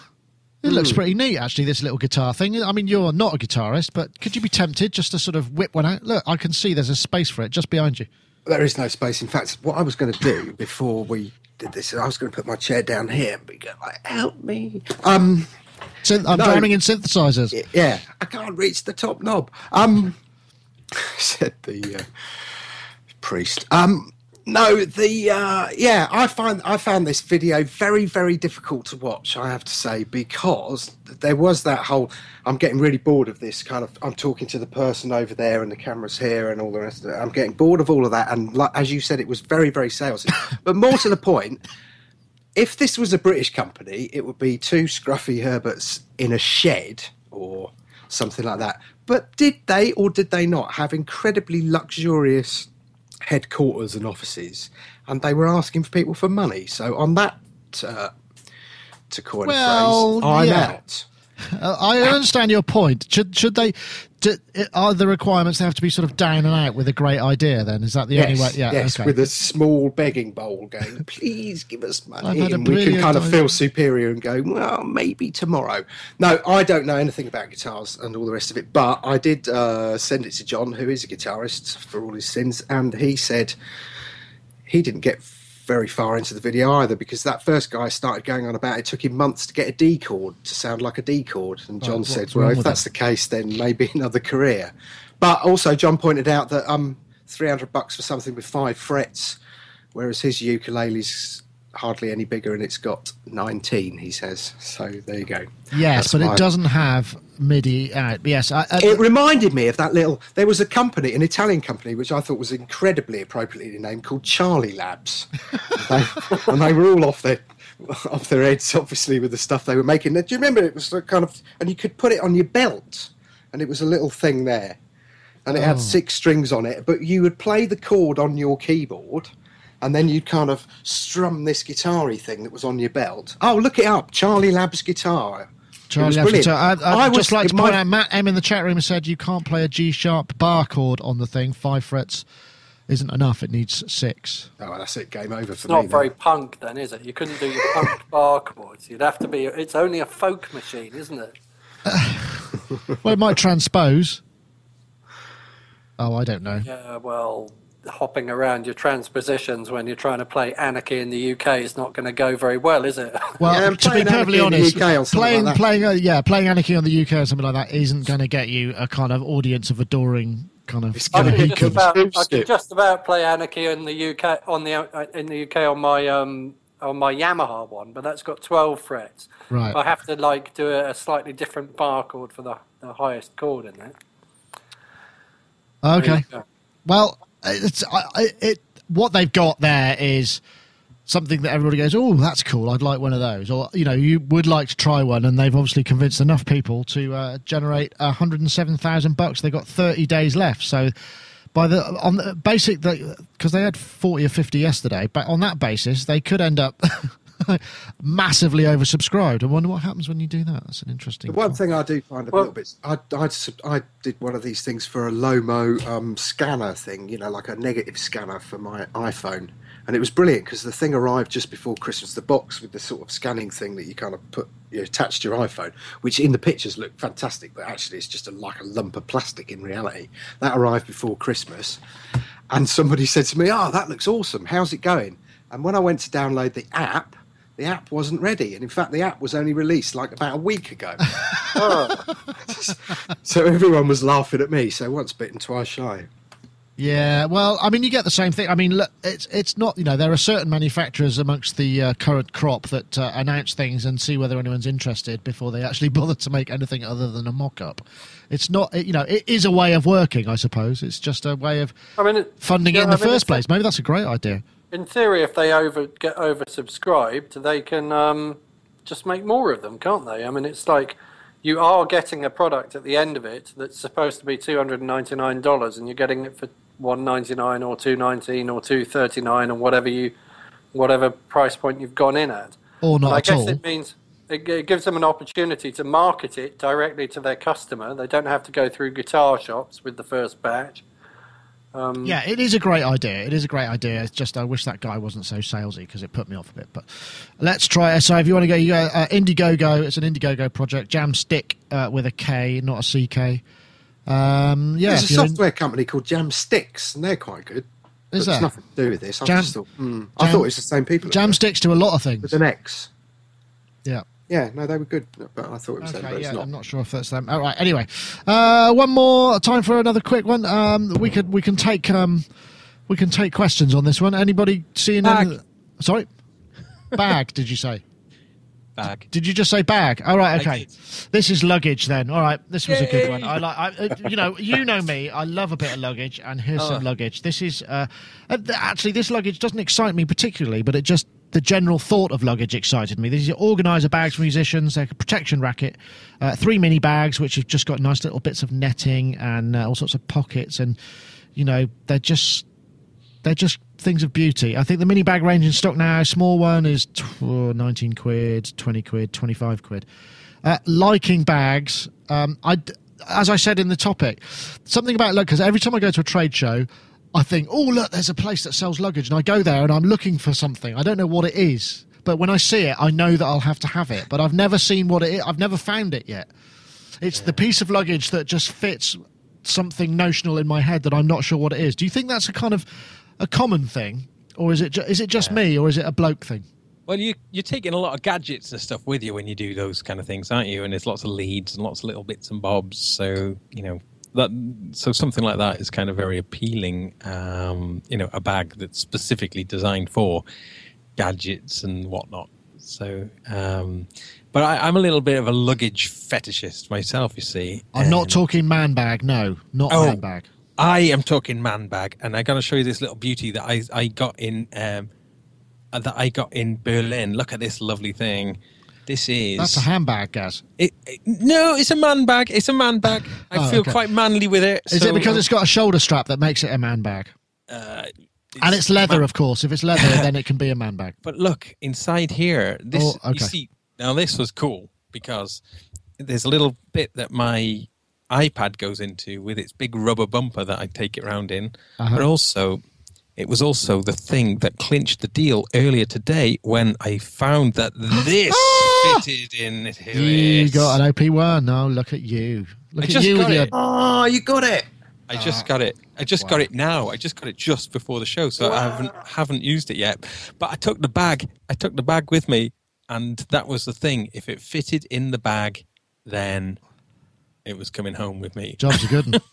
it looks Hmm. pretty neat, actually, this little guitar thing. I mean, you're not a guitarist, but could you be tempted just to sort of whip one out? Look, I can see there's a space for it just behind you. There is no space. In fact, what I was going to do before we did this, I was going to put my chair down here and be go like, "Help me!" Um, Synth- I'm No. drowning in synthesizers. yeah, I can't reach the top knob. Um, [LAUGHS] said the uh, priest. Um, no, the uh, yeah, I find I found this video very very difficult to watch. I have to say because there was that whole. I'm getting really bored of this kind of. I'm talking to the person over there and the cameras here and all the rest of it. I'm getting bored of all of that. And like, as you said, it was very very salesy. [LAUGHS] but more to the point, if this was a British company, it would be two scruffy Herberts in a shed or something like that. But did they or did they not have incredibly luxurious headquarters and offices? And they were asking for people for money. So on that, uh, to coin Well, a phrase, I'm yeah. out. I understand your point. Should should they? Do, are the requirements they have to be sort of down and out with a great idea? Then is that the only way? Yes, Yeah. yes, okay. with a small begging bowl going, please give us money. I've had a and we can kind of feel superior and go, well, maybe tomorrow. No, I don't know anything about guitars and all the rest of it, but I did uh, send it to John, who is a guitarist for all his sins, and he said he didn't get very far into the video either because that first guy started going on about it took him months to get a D chord to sound like a D chord. And John what's said, well, if that's that? the case, then maybe [LAUGHS] another career. But also, John pointed out that um, 300 bucks for something with five frets, whereas his ukulele's hardly any bigger and it's got 19, he says. So there you go. yes, That's but my- it doesn't have MIDI out. Yes, I, I, It reminded me of that little. There was a company, an Italian company, which I thought was incredibly appropriately named, called Charlie Labs. [LAUGHS] they, and they were all off their off their heads, obviously, with the stuff they were making. Do you remember it was kind of, and you could put it on your belt, and it was a little thing there, and it had Oh. six strings on it. But you would play the chord on your keyboard, and then you'd kind of strum this guitar-y thing that was on your belt. Oh, look it up, Charlie Lab's guitar. Charlie, was I'd brilliant. I, I'd I was- just like to my- point out, Matt M in the chat room said you can't play a G sharp bar chord on the thing. Five frets isn't enough. It needs six. Oh, well, that's it. Game over for It's me. not then. very punk, then, is it? You couldn't do your punk [LAUGHS] bar chords. You'd have to be. It's only a folk machine, isn't it? Well, it might transpose. [LAUGHS] Oh, I don't know. Yeah. Well, hopping around your transpositions when you're trying to play Anarchy in the UK is not going to go very well, is it? Well, Yeah, to be playing perfectly Anarchy honest, UK or something playing like playing uh, yeah playing Anarchy on the UK or something like that isn't going to get you a kind of audience of adoring kind of. I gonna could, be just about, I could just about play Anarchy in the UK on the uh, in the UK on my um on my Yamaha one, but that's got twelve frets. Right. I have to like do a, a slightly different bar chord for the, the highest chord in it. Okay. Well, it's I, it. What they've got there is something that everybody goes, "Oh, that's cool. I'd like one of those." Or you know, you would like to try one, and they've obviously convinced enough people to uh, generate hundred and seven thousand bucks. They've got thirty days left, so. By the on the basic, because they had forty or fifty yesterday, but on that basis, they could end up [LAUGHS] [LAUGHS] massively oversubscribed. I wonder what happens when you do that. That's an interesting. The one thing I do find a Well- little bit, I, I, I did one of these things for a Lomo um, scanner thing, you know, like a negative scanner for my iPhone. And it was brilliant because the thing arrived just before Christmas, the box with the sort of scanning thing that you kind of put, you attach to your iPhone, which in the pictures looked fantastic, but actually it's just a, like a lump of plastic in reality. That arrived before Christmas. And somebody said to me, Oh, that looks awesome. How's it going? And when I went to download the app, the app wasn't ready. And in fact, the app was only released like about a week ago. [LAUGHS] [LAUGHS] so everyone was laughing at me. So once bitten, twice shy. Yeah, well, I mean, you get the same thing. I mean, look, it's it's not you know there are certain manufacturers amongst the uh, current crop that uh, announce things and see whether anyone's interested before they actually [LAUGHS] bother to make anything other than a mock-up. It's not it, you know it is a way of working, I suppose. It's just a way of I mean, it, funding yeah, it in the I mean, first place. Maybe that's a great idea. In theory, if they over get oversubscribed, they can um, just make more of them, can't they? I mean, it's like you are getting a product at the end of it that's supposed to be two hundred and ninety nine dollars, and you're getting it for one ninety nine or two nineteen or two thirty nine or whatever you whatever price point you've gone in at. Or not I guess all. it means it, it gives them an opportunity to market it directly to their customer. They don't have to go through guitar shops with the first batch. Um, Yeah, it is a great idea. It is a great idea. It's just I wish that guy wasn't so salesy because it put me off a bit. But let's try it. So if you want to go, you go uh, Indiegogo. It's an Indiegogo project. Jamstik uh, with a K, not a CK. Um, yeah, There's a you're in- software company called Jamstix, and they're quite good. Is it's nothing to do with this. I Jam- just thought, hmm, I thought it was the same people. at Jam first, sticks to a lot of things. with an X. Yeah. Yeah, no, they were good, but I thought it was them. But Okay, it's yeah, not. I'm not sure if that's them. All right. Anyway, uh, one more time for another quick one. Um, we could we can take um, we can take questions on this one. Anybody seeing? Bag. Any, sorry, [LAUGHS] bag. did you say? Bag. Did you just say bag? All right. Okay. This is luggage then. All right. This was a good one. I like. I, uh, you know. You know me. I love a bit of luggage, and here's some Oh. luggage. This is uh, uh, actually this luggage doesn't excite me particularly, but it just the general thought of luggage excited me. These are organizer bags for musicians. They're a protection racket. Uh, three mini bags, which have just got nice little bits of netting and uh, all sorts of pockets, and you know they're just they're just things of beauty. I think the mini bag range in stock now, small one is tw- 19 quid, 20 quid, 25 quid. Uh, liking bags, um, I, as I said in the topic, something about look, because every time I go to a trade show, I think, oh, look, there's a place that sells luggage. And I go there and I'm looking for something. I don't know what it is. But when I see it, I know that I'll have to have it. But I've never seen what it is. I've never found it yet. It's the piece of luggage that just fits something notional in my head that I'm not sure what it is. Do you think that's a kind of a common thing, or is it ju- is it just me, or is it a bloke thing? Well, you you're taking a lot of gadgets and stuff with you when you do those kind of things, aren't you? And there's lots of leads and lots of little bits and bobs. So you know that so something like that is kind of very appealing. Um, you know, a bag that's specifically designed for gadgets and whatnot. So, um, but I, I'm a little bit of a luggage fetishist myself. You see, I'm not talking man bag. No, not Oh. man bag. I am talking man bag, and I got to show you this little beauty that I I got in um, uh, that I got in Berlin. Look at this lovely thing. This is That's a handbag, Gaz. it, it- no, it's a man bag. It's a man bag. I Oh, feel okay. quite manly with it. Is so, it because it's got a shoulder strap that makes it a man bag? uh, And it's leather, of course. If it's leather, [LAUGHS] then it can be a man bag. But look inside here. This Oh, okay. you see now. This was cool because there's a little bit that my iPad goes into with its big rubber bumper that I take it around in. Uh-huh. But also, it was also the thing that clinched the deal earlier today when I found that [GASPS] this fitted in. Ah! You this. got an OP1. No, look at you. Look I at just you with got your. it. Oh, you got it. I just got it. I just got it now. I just got it just before the show, so I haven't haven't used it yet. But I took the bag. I took the bag with me, and that was the thing. If it fitted in the bag, then it was coming home with me. Job's are good. [LAUGHS]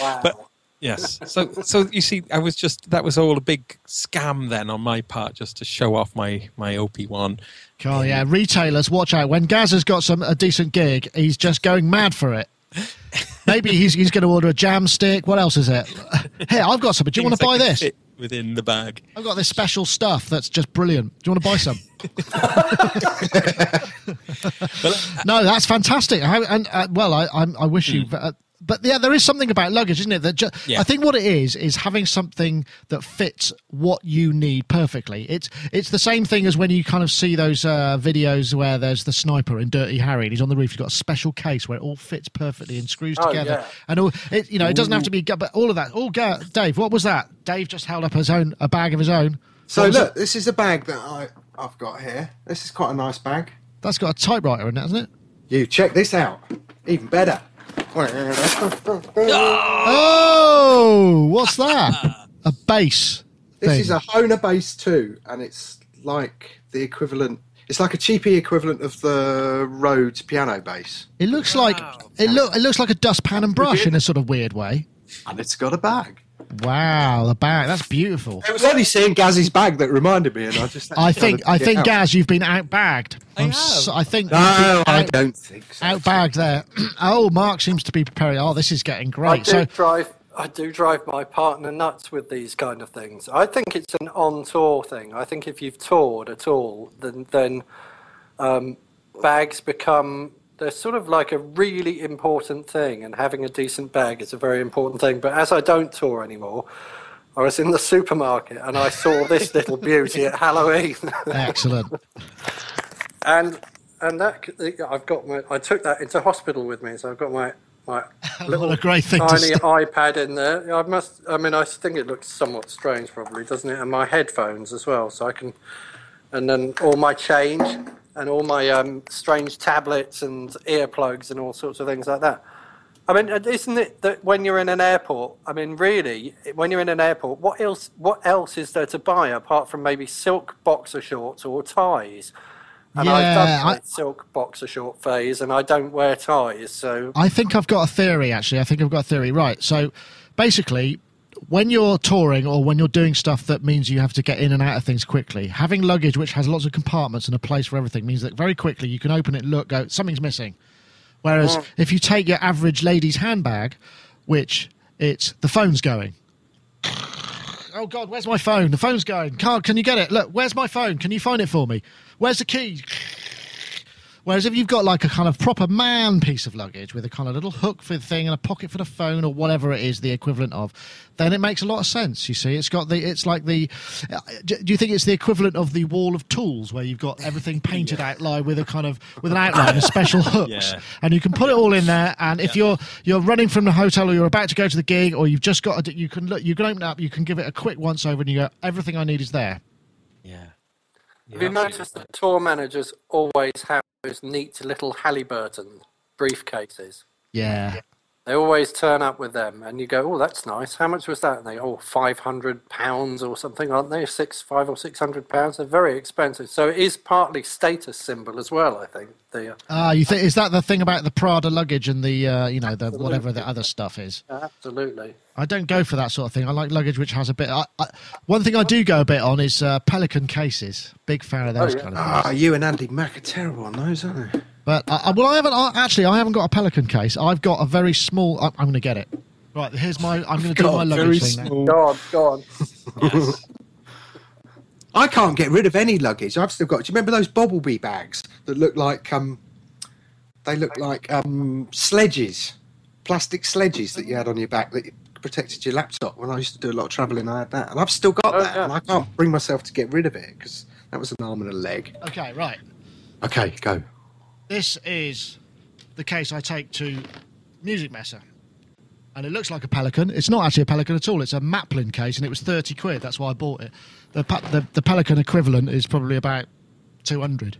Wow. But yes, so so you see, I was just that was all a big scam then on my part, just to show off my my OP one. Oh yeah, retailers, watch out. When Gaz has got some a decent gig, he's just going mad for it. [LAUGHS] Maybe he's he's going to order a Jamstik. What else is it? [LAUGHS] Here, I've got some. Do you want to buy this? within the bag? I've got this special stuff that's just brilliant. Do you want to buy some? [LAUGHS] no, that's fantastic. How, and uh, well, I I'm, I wish you. Uh, but yeah, there is something about luggage, isn't it? That ju- Yeah. I think what it is is having something that fits what you need perfectly. It's it's the same thing as when you kind of see those uh, videos where there's the sniper in Dirty Harry and he's on the roof. He's got a special case where it all fits perfectly and screws Oh, together. yeah. And all it, you know, it doesn't have to be. But all of that. All Ga- Dave, what was that? Dave just held up his own a bag of his own. So What was look, this is a bag that I I've got here. This is quite a nice bag. That's got a typewriter in it, hasn't it? You check this out. Even better. Oh, what's that? a bass. This thing. is a Hohner Bass too, and it's like the equivalent. It's like a cheapy equivalent of the Rhodes piano bass, It looks like it look it looks like a dustpan and brush in a sort of weird way. and it's got a bag. Wow, the bag that's beautiful. It was only seeing Gazzy's bag that reminded me, and I just. I think I think out. Gaz, you've been outbagged. I I'm have. so- I think No, you've I out, don't think so. outbagged there. [CLEARS THROAT] oh, Mark seems to be preparing. Oh, this is getting I great. do So drive. I do drive my partner nuts with these kind of things. I think it's an on-tour thing. I think if you've toured at all, then then um, bags become they're sort of like a really important thing, and having a decent bag is a very important thing. But as I don't tour anymore, I was in the supermarket and I saw this [LAUGHS] little beauty at Halloween, excellent. [LAUGHS] and and that I've got my I took that into hospital with me, so I've got my my little [LAUGHS] What a great thing tiny iPad in there. I must. I mean, I think it looks somewhat strange, probably, doesn't it? And my headphones as well, so I can, and then all my change and all my um, strange tablets and earplugs and all sorts of things like that. I mean, uh, isn't it that when you're in an airport? I mean, really, when you're in an airport, what else? What else is there to buy apart from maybe silk boxer shorts or ties? And I've done Yeah, my I- silk boxer short phase, and I don't wear ties, so I think I've got a theory, actually. I think I've got a theory. Right. So basically, when you're touring or when you're doing stuff that means you have to get in and out of things quickly, having luggage which has lots of compartments and a place for everything means that very quickly you can open it, look, go, something's missing. Whereas if you take your average lady's handbag, which it's the phone's going. Oh God, where's my phone? The phone's going. Carl, can you get it? Look, where's my phone? Can you find it for me? Where's the key? Whereas if you've got like a kind of proper man piece of luggage with a kind of little hook for the thing and a pocket for the phone or whatever it is the equivalent of, then it makes a lot of sense. You see, it's got the, it's like the. uh, Do do you think it's the equivalent of the wall of tools where you've got everything [LAUGHS] painted outline with a kind of with an outline, a special [LAUGHS] hooks, Yeah. and you can put it all in there. And if you're you're running from the hotel or you're about to go to the gig or you've just got, a, you can look, you can open it up, you can give it a quick once over, and you go, everything I need is there. Yeah. Have you noticed that tour managers always have those neat little Halliburton briefcases? Yeah. They always turn up with them, and you go, "Oh, that's nice. How much was that?" And they, "Oh, five hundred pounds or something, aren't they? Six, five or six hundred pounds. They're very expensive. So it is partly status symbol as well. I think the Ah, you think is that the thing about the Prada luggage and the uh, you know the whatever the other stuff is? absolutely. I don't go for that sort of thing. I like luggage which has a bit. I, I, one thing I do go a bit on is uh, Pelican cases. Big fan of those yeah. kind of things. Ah, you and Andy Mack are terrible on those, aren't they? But I, I- well, I haven't I, actually. I haven't got a Pelican case. I've got a very small. I, I'm going to get it. Right, here's my. I'm going to do my luggage thing now. small. Go on, go on. [LAUGHS] I can't get rid of any luggage. I've still got. Do you remember those Boblbee bags that look like um, they look like um sledges, plastic sledges that you had on your back that protected your laptop. When I used to do a lot of travelling, I had that, and I've still got Oh, that, yeah. and I can't bring myself to get rid of it because that was an arm and a leg. Okay, right. Okay, go. This is the case I take to Musikmesse. And it looks like a Pelican. It's not actually a Pelican at all. It's a Maplin case, and it was 30 quid. That's why I bought it. The, the, the Pelican equivalent is probably about 200.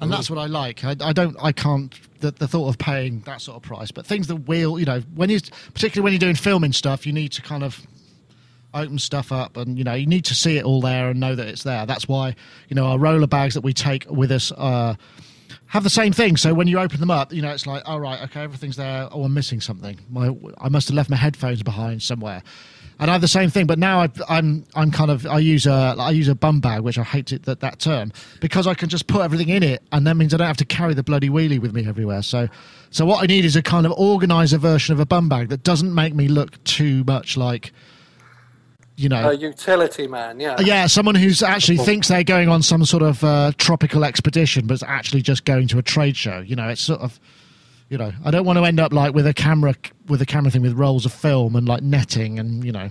And that's what I like. I, I don't, I can't, the, the thought of paying that sort of price. But things that will, you know, when you, particularly when you're doing filming stuff, you need to kind of open stuff up and you know you need to see it all there and know that it's there that's why you know our roller bags that we take with us uh have the same thing. So when you open them up you know it's like all right okay everything's there. Oh i'm missing something. My i must have left my headphones behind somewhere. And I have the same thing, but now I, I'm I'm kind of I use a I use a bum bag, which I hate it, that that term because I can just put everything in it, and that means I don't have to carry the bloody wheelie with me everywhere. So, so what I need is a kind of organizer version of a bum bag that doesn't make me look too much like, you know, A utility man, yeah. yeah, someone who's actually thinks they're going on some sort of uh, tropical expedition, but is actually just going to a trade show. You know, it's sort of, you know, I don't want to end up like with a camera with a camera thing with rolls of film and like netting and you know,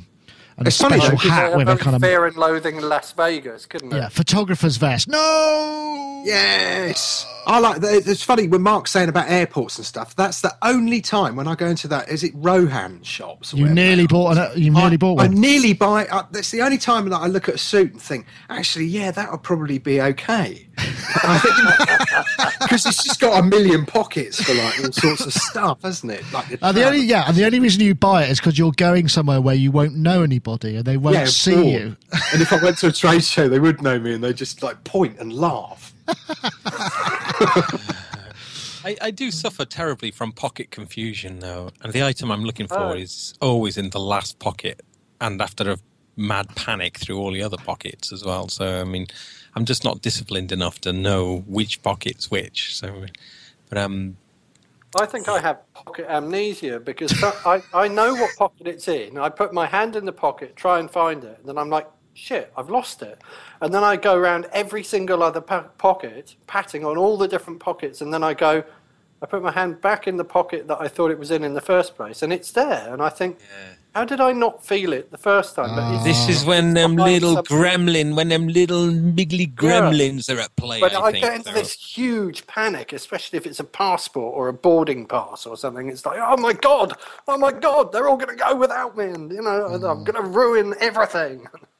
and It's a funny, special though, 'cause, hat Uh, with a kind of Fear and Loathing in Las Vegas, couldn't it? yeah photographer's vest. No, Yes. I like that. It's funny when Mark's saying about airports and stuff. That's the only time when I go into that. Is it Rohan shops? you nearly bought an, you nearly I, bought I nearly buy. Uh, that's the only time that I look at a suit and think, actually, yeah, that would probably be okay, [LAUGHS] because it's just got a million pockets for like all sorts of stuff, hasn't it? Like Uh, the only yeah, and the only reason you buy it is because you're going somewhere where you won't know anybody and they won't yeah, see bored. you. and if I went to a trade show, they would know me, and they just like point and laugh. [LAUGHS] I, I do suffer terribly from pocket confusion, though, and the item I'm looking for Oh. is always in the last pocket, and after a mad panic through all the other pockets as well. So, I mean, I'm just not disciplined enough to know which pocket's which. So, but um, I think I have pocket amnesia because I, I know what pocket it's in. I put my hand in the pocket, try and find it, and then I'm like, shit, I've lost it. And then I go around every single other po- pocket, patting on all the different pockets, and then I go, I put my hand back in the pocket that I thought it was in in the first place, and it's there. And I think, how did I not feel it the first time? It's- this is when them little something. gremlin, when them little bigly gremlins are at play. But I, I, think, get into this huge panic, especially if it's a passport or a boarding pass or something. It's like, oh my god, oh my god, they're all going to go without me, and you know, and I'm mm. going to ruin everything. [LAUGHS]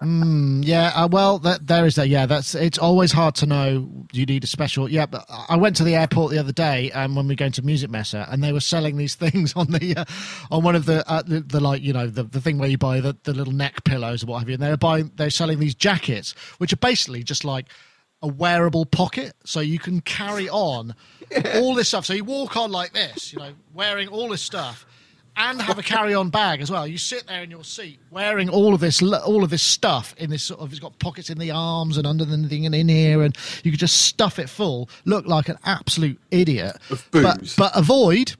Yeah, uh, well, that, there is that. Yeah, that's. It's always hard to know. You need a special. Yeah, but I went to the airport the other day, um, when we were going to Musikmesse, and they were selling these [LAUGHS] things on the, uh, on one of the, uh, the, the like, you know, the, the thing where you buy the, the little neck pillows or what have you. And they were buying, they're selling these jackets, which are basically just like a wearable pocket, so you can carry on [LAUGHS] all this stuff. So you walk on like this, you know, wearing all this stuff and have a carry-on bag as well. You sit there in your seat wearing all of this, all of this stuff in this sort of. It's got pockets in the arms and under the thing and in here, and you could just stuff it full. Look like an absolute idiot. Of But booze. but avoid,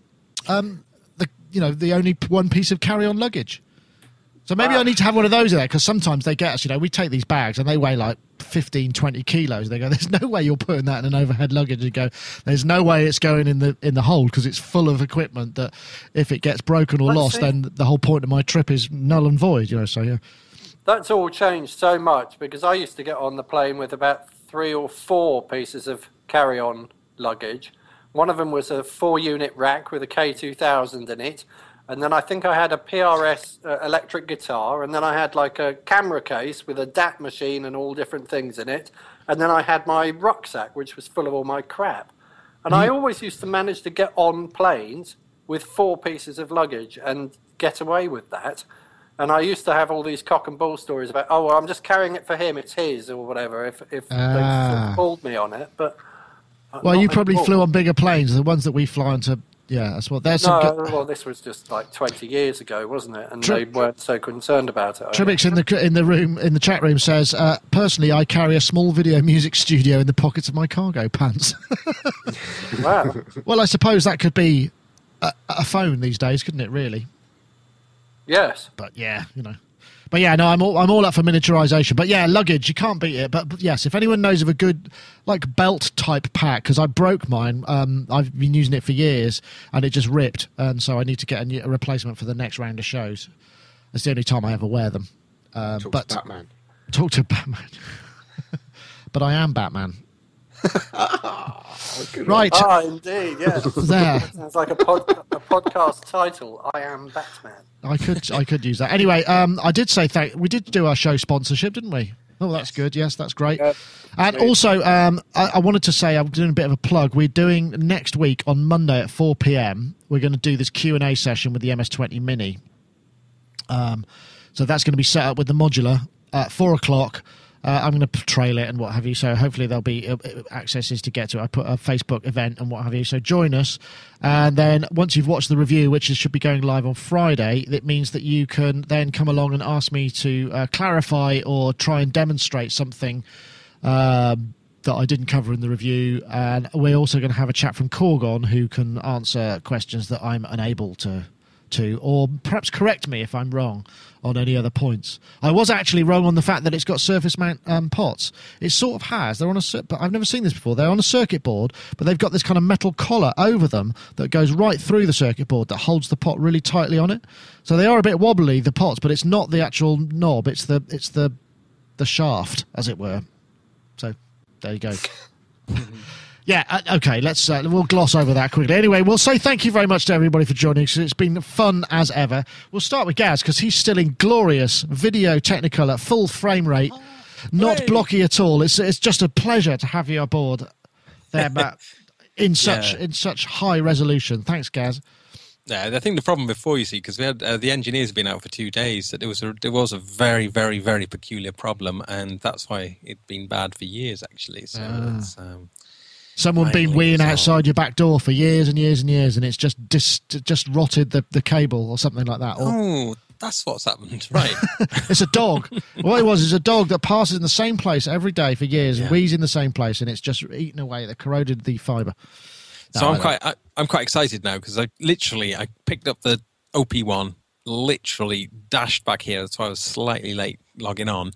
um, the you know the only one piece of carry-on luggage. So maybe I need to have one of those in there because sometimes they get us, you know, we take these bags and they weigh like 15, 20 kilos. They go, there's no way you're putting that in an overhead luggage. You go, there's no way it's going in the in the hold because it's full of equipment that if it gets broken or lost, then the whole point of my trip is null and void, you know. So, yeah. That's all changed so much because I used to get on the plane with about three or four pieces of carry-on luggage. One of them was a four-unit rack with a K2000 in it, and then I think I had a PRS uh, electric guitar, and then I had like a camera case with a DAT machine and all different things in it, and then I had my rucksack which was full of all my crap. And I always used to manage to get on planes with four pieces of luggage and get away with that. And I used to have all these cock and bull stories about, oh, well, I'm just carrying it for him, it's his, or whatever, if, if they sort Ah. called me on it. But uh, Well, you probably flew on bigger planes, the ones that we fly onto. Yeah, that's what. There's. No, well, this was just like 20 years ago, wasn't it? And they weren't so concerned about it. Trimmix in the in the room in the chat room says, uh, personally, I carry a small video music studio in the pockets of my cargo pants. [LAUGHS] Wow. well, I suppose that could be a, a phone these days, couldn't it? Really, yes. but yeah, you know. But yeah, no, I'm all I'm all up for miniaturization. But yeah, luggage you can't beat it. But, but yes, if anyone knows of a good like belt type pack, because I broke mine, um, I've been using it for years and it just ripped, and so I need to get a, new, a replacement for the next round of shows. It's the only time I ever wear them. Uh, Talk but to Batman. talk to Batman. [LAUGHS] but I am Batman. [LAUGHS] right Ah, indeed, yes. there. Sounds like a, pod, a podcast title. I am Batman. I could I could use that. Anyway, um, I did say thank. We did do our show sponsorship, didn't we? Oh, that's good. Yes, that's great. Yep. And also, um, I, I wanted to say I'm doing a bit of a plug. We're doing next week on Monday at 4 p.m. We're going to do this Q and A session with the MS-20 Mini. Um, so that's going to be set up with the modular at four o'clock. Uh, I'm going to trail it and what have you. So hopefully there'll be uh, accesses to get to. it. I put a Facebook event and what have you. So join us, and then once you've watched the review, which is, should be going live on Friday, it means that you can then come along and ask me to uh, clarify or try and demonstrate something. Um, that I didn't cover in the review, and we're also going to have a chat from Corgon who can answer questions that I'm unable to to, or perhaps correct me if I'm wrong on any other points. I was actually wrong on the fact that it's got surface mount um, pots. It sort of has. They're on a. But I've never seen this before. They're on a circuit board, but they've got this kind of metal collar over them that goes right through the circuit board that holds the pot really tightly on it. So they are a bit wobbly, the pots, but it's not the actual knob. It's the it's the the shaft, as it were. So there you go. [LAUGHS] Yeah, uh, okay, let's uh, we'll gloss over that quickly. Anyway, we'll say thank you very much to everybody for joining us. It's been fun as ever. We'll start with Gaz because he's still in glorious video technicolor, full frame rate, not blocky at all. It's it's just a pleasure to have you aboard there, Matt, [LAUGHS] in such Yeah. in such high resolution. Thanks, Gaz. Yeah, I think the problem before you see because we had uh, the engineers have been out for two days that it was a there was a very very very peculiar problem and that's why it'd been bad for years actually. So Ah. it's, um, Someone been weeing outside your back door for years and years and years, and it's just dis- just rotted the, the cable or something like that. Or, oh, that's what's happened, [LAUGHS] right? [LAUGHS] It's a dog. what it was is a dog that passes in the same place every day for years and wheezes in the same place, and it's just eaten away. That corroded the fibre. so No, I I'm quite I, I'm quite excited now because I literally I picked up the OP one, literally dashed back here. That's why I was slightly late logging on,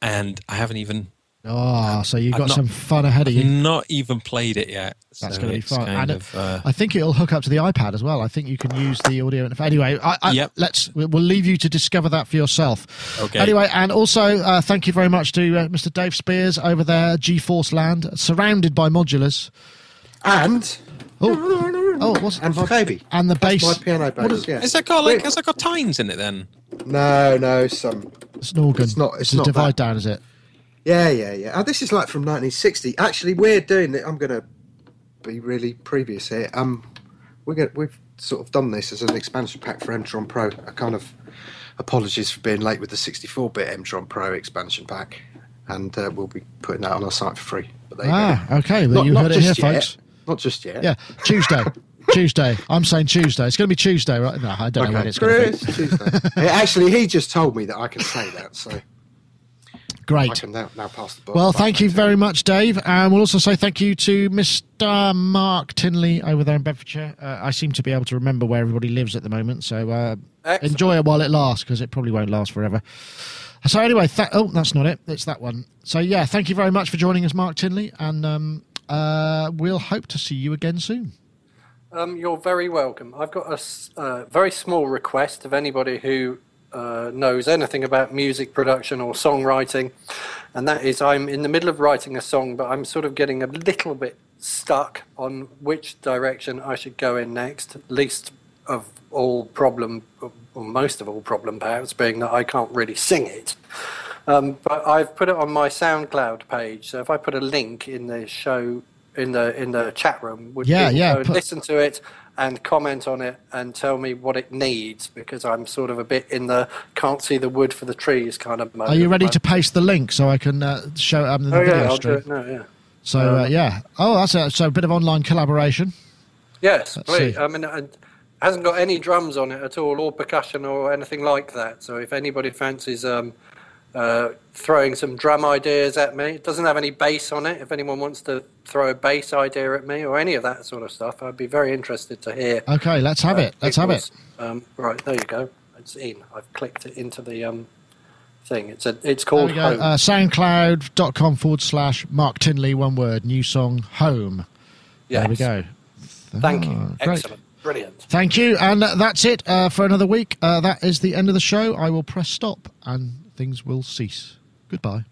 and I haven't even Oh, so you've I've got not- some fun ahead of you. not even played it yet. That's so going to be fun. And of, uh, I think it'll hook up to the iPad as well. I think you can use the audio. interface. Anyway, I, I, Yep. let's we'll we'll leave you to discover that for yourself. Okay. Anyway, and also uh, thank you very much to uh, Mr. Dave Spiers over there, GForce Land, surrounded by modulars. And Oh, oh, what's and my baby. and the bass? My piano bass. What is- yeah. has that got like has that got tines in it then? No, no, some. It's an organ. It's not- it's a not divide that. down, is it? Yeah, yeah, yeah. Oh, this is like from 1960. Actually, we're doing it. I'm going to be really previous here. Um, we're gonna, we've sort of done this as an expansion pack for M-Tron Pro. A kind of apologies for being late with the 64-bit M-Tron Pro expansion pack, and uh, we'll be putting that on our site for free. But there you Ah, go. okay. Well, Not, you not heard it here, yet. folks. Not just yet. Yeah, Tuesday. [LAUGHS] Tuesday. I'm saying Tuesday. It's going to be Tuesday, right? No, I don't know when Okay, it's going to be. Tuesday. [LAUGHS] Actually, he just told me that I can say that, so I Great. can now, now pass the ball. Well, thank you very much, Dave. And we'll also say thank you to Mr. Mark Tinley over there in Bedfordshire. Uh, I seem to be able to remember where everybody lives at the moment, so uh, enjoy it while it lasts because it probably won't last forever. So anyway, th- oh, that's not it. It's that one. So yeah, thank you very much for joining us, Mark Tinley, and um, uh, we'll hope to see you again soon. Um, you're very welcome. I've got a uh, very small request of anybody who uh, knows anything about music production or songwriting, and that is I'm in the middle of writing a song, but I'm sort of getting a little bit stuck on which direction I should go in next. Least of all problem, or most of all problem, perhaps, being that I can't really sing it. Um, but I've put it on my SoundCloud page. So if I put a link in the show in the in the chat room, would Yeah, yeah, go and put- listen to it and comment on it and tell me what it needs because I'm sort of a bit in the can't see the wood for the trees kind of mode. Are you ready to paste the link so I can uh, show it in the. Oh video yeah, I'll stream? do it now. Yeah. So uh, yeah. Oh, that's a, so a bit of online collaboration. Yes, Let's please. see. I mean, it hasn't got any drums on it at all, or percussion, or anything like that. So if anybody fancies um, uh, throwing some drum ideas at me, it doesn't have any bass on it. If anyone wants to throw a bass idea at me or any of that sort of stuff, I'd be very interested to hear. Okay, let's have it. Let's have it. Um, right there, you go. it's in. I've clicked it into the um, thing. It's a. It's There called we go. Home. Uh, SoundCloud.com forward slash Mark Tinley, one word, new song, Home. Yes. There we go. Thank Ah, you. great. Excellent. Brilliant. Thank you. And uh, that's it uh, for another week. Uh, that is the end of the show. I will press stop and things will cease. Goodbye.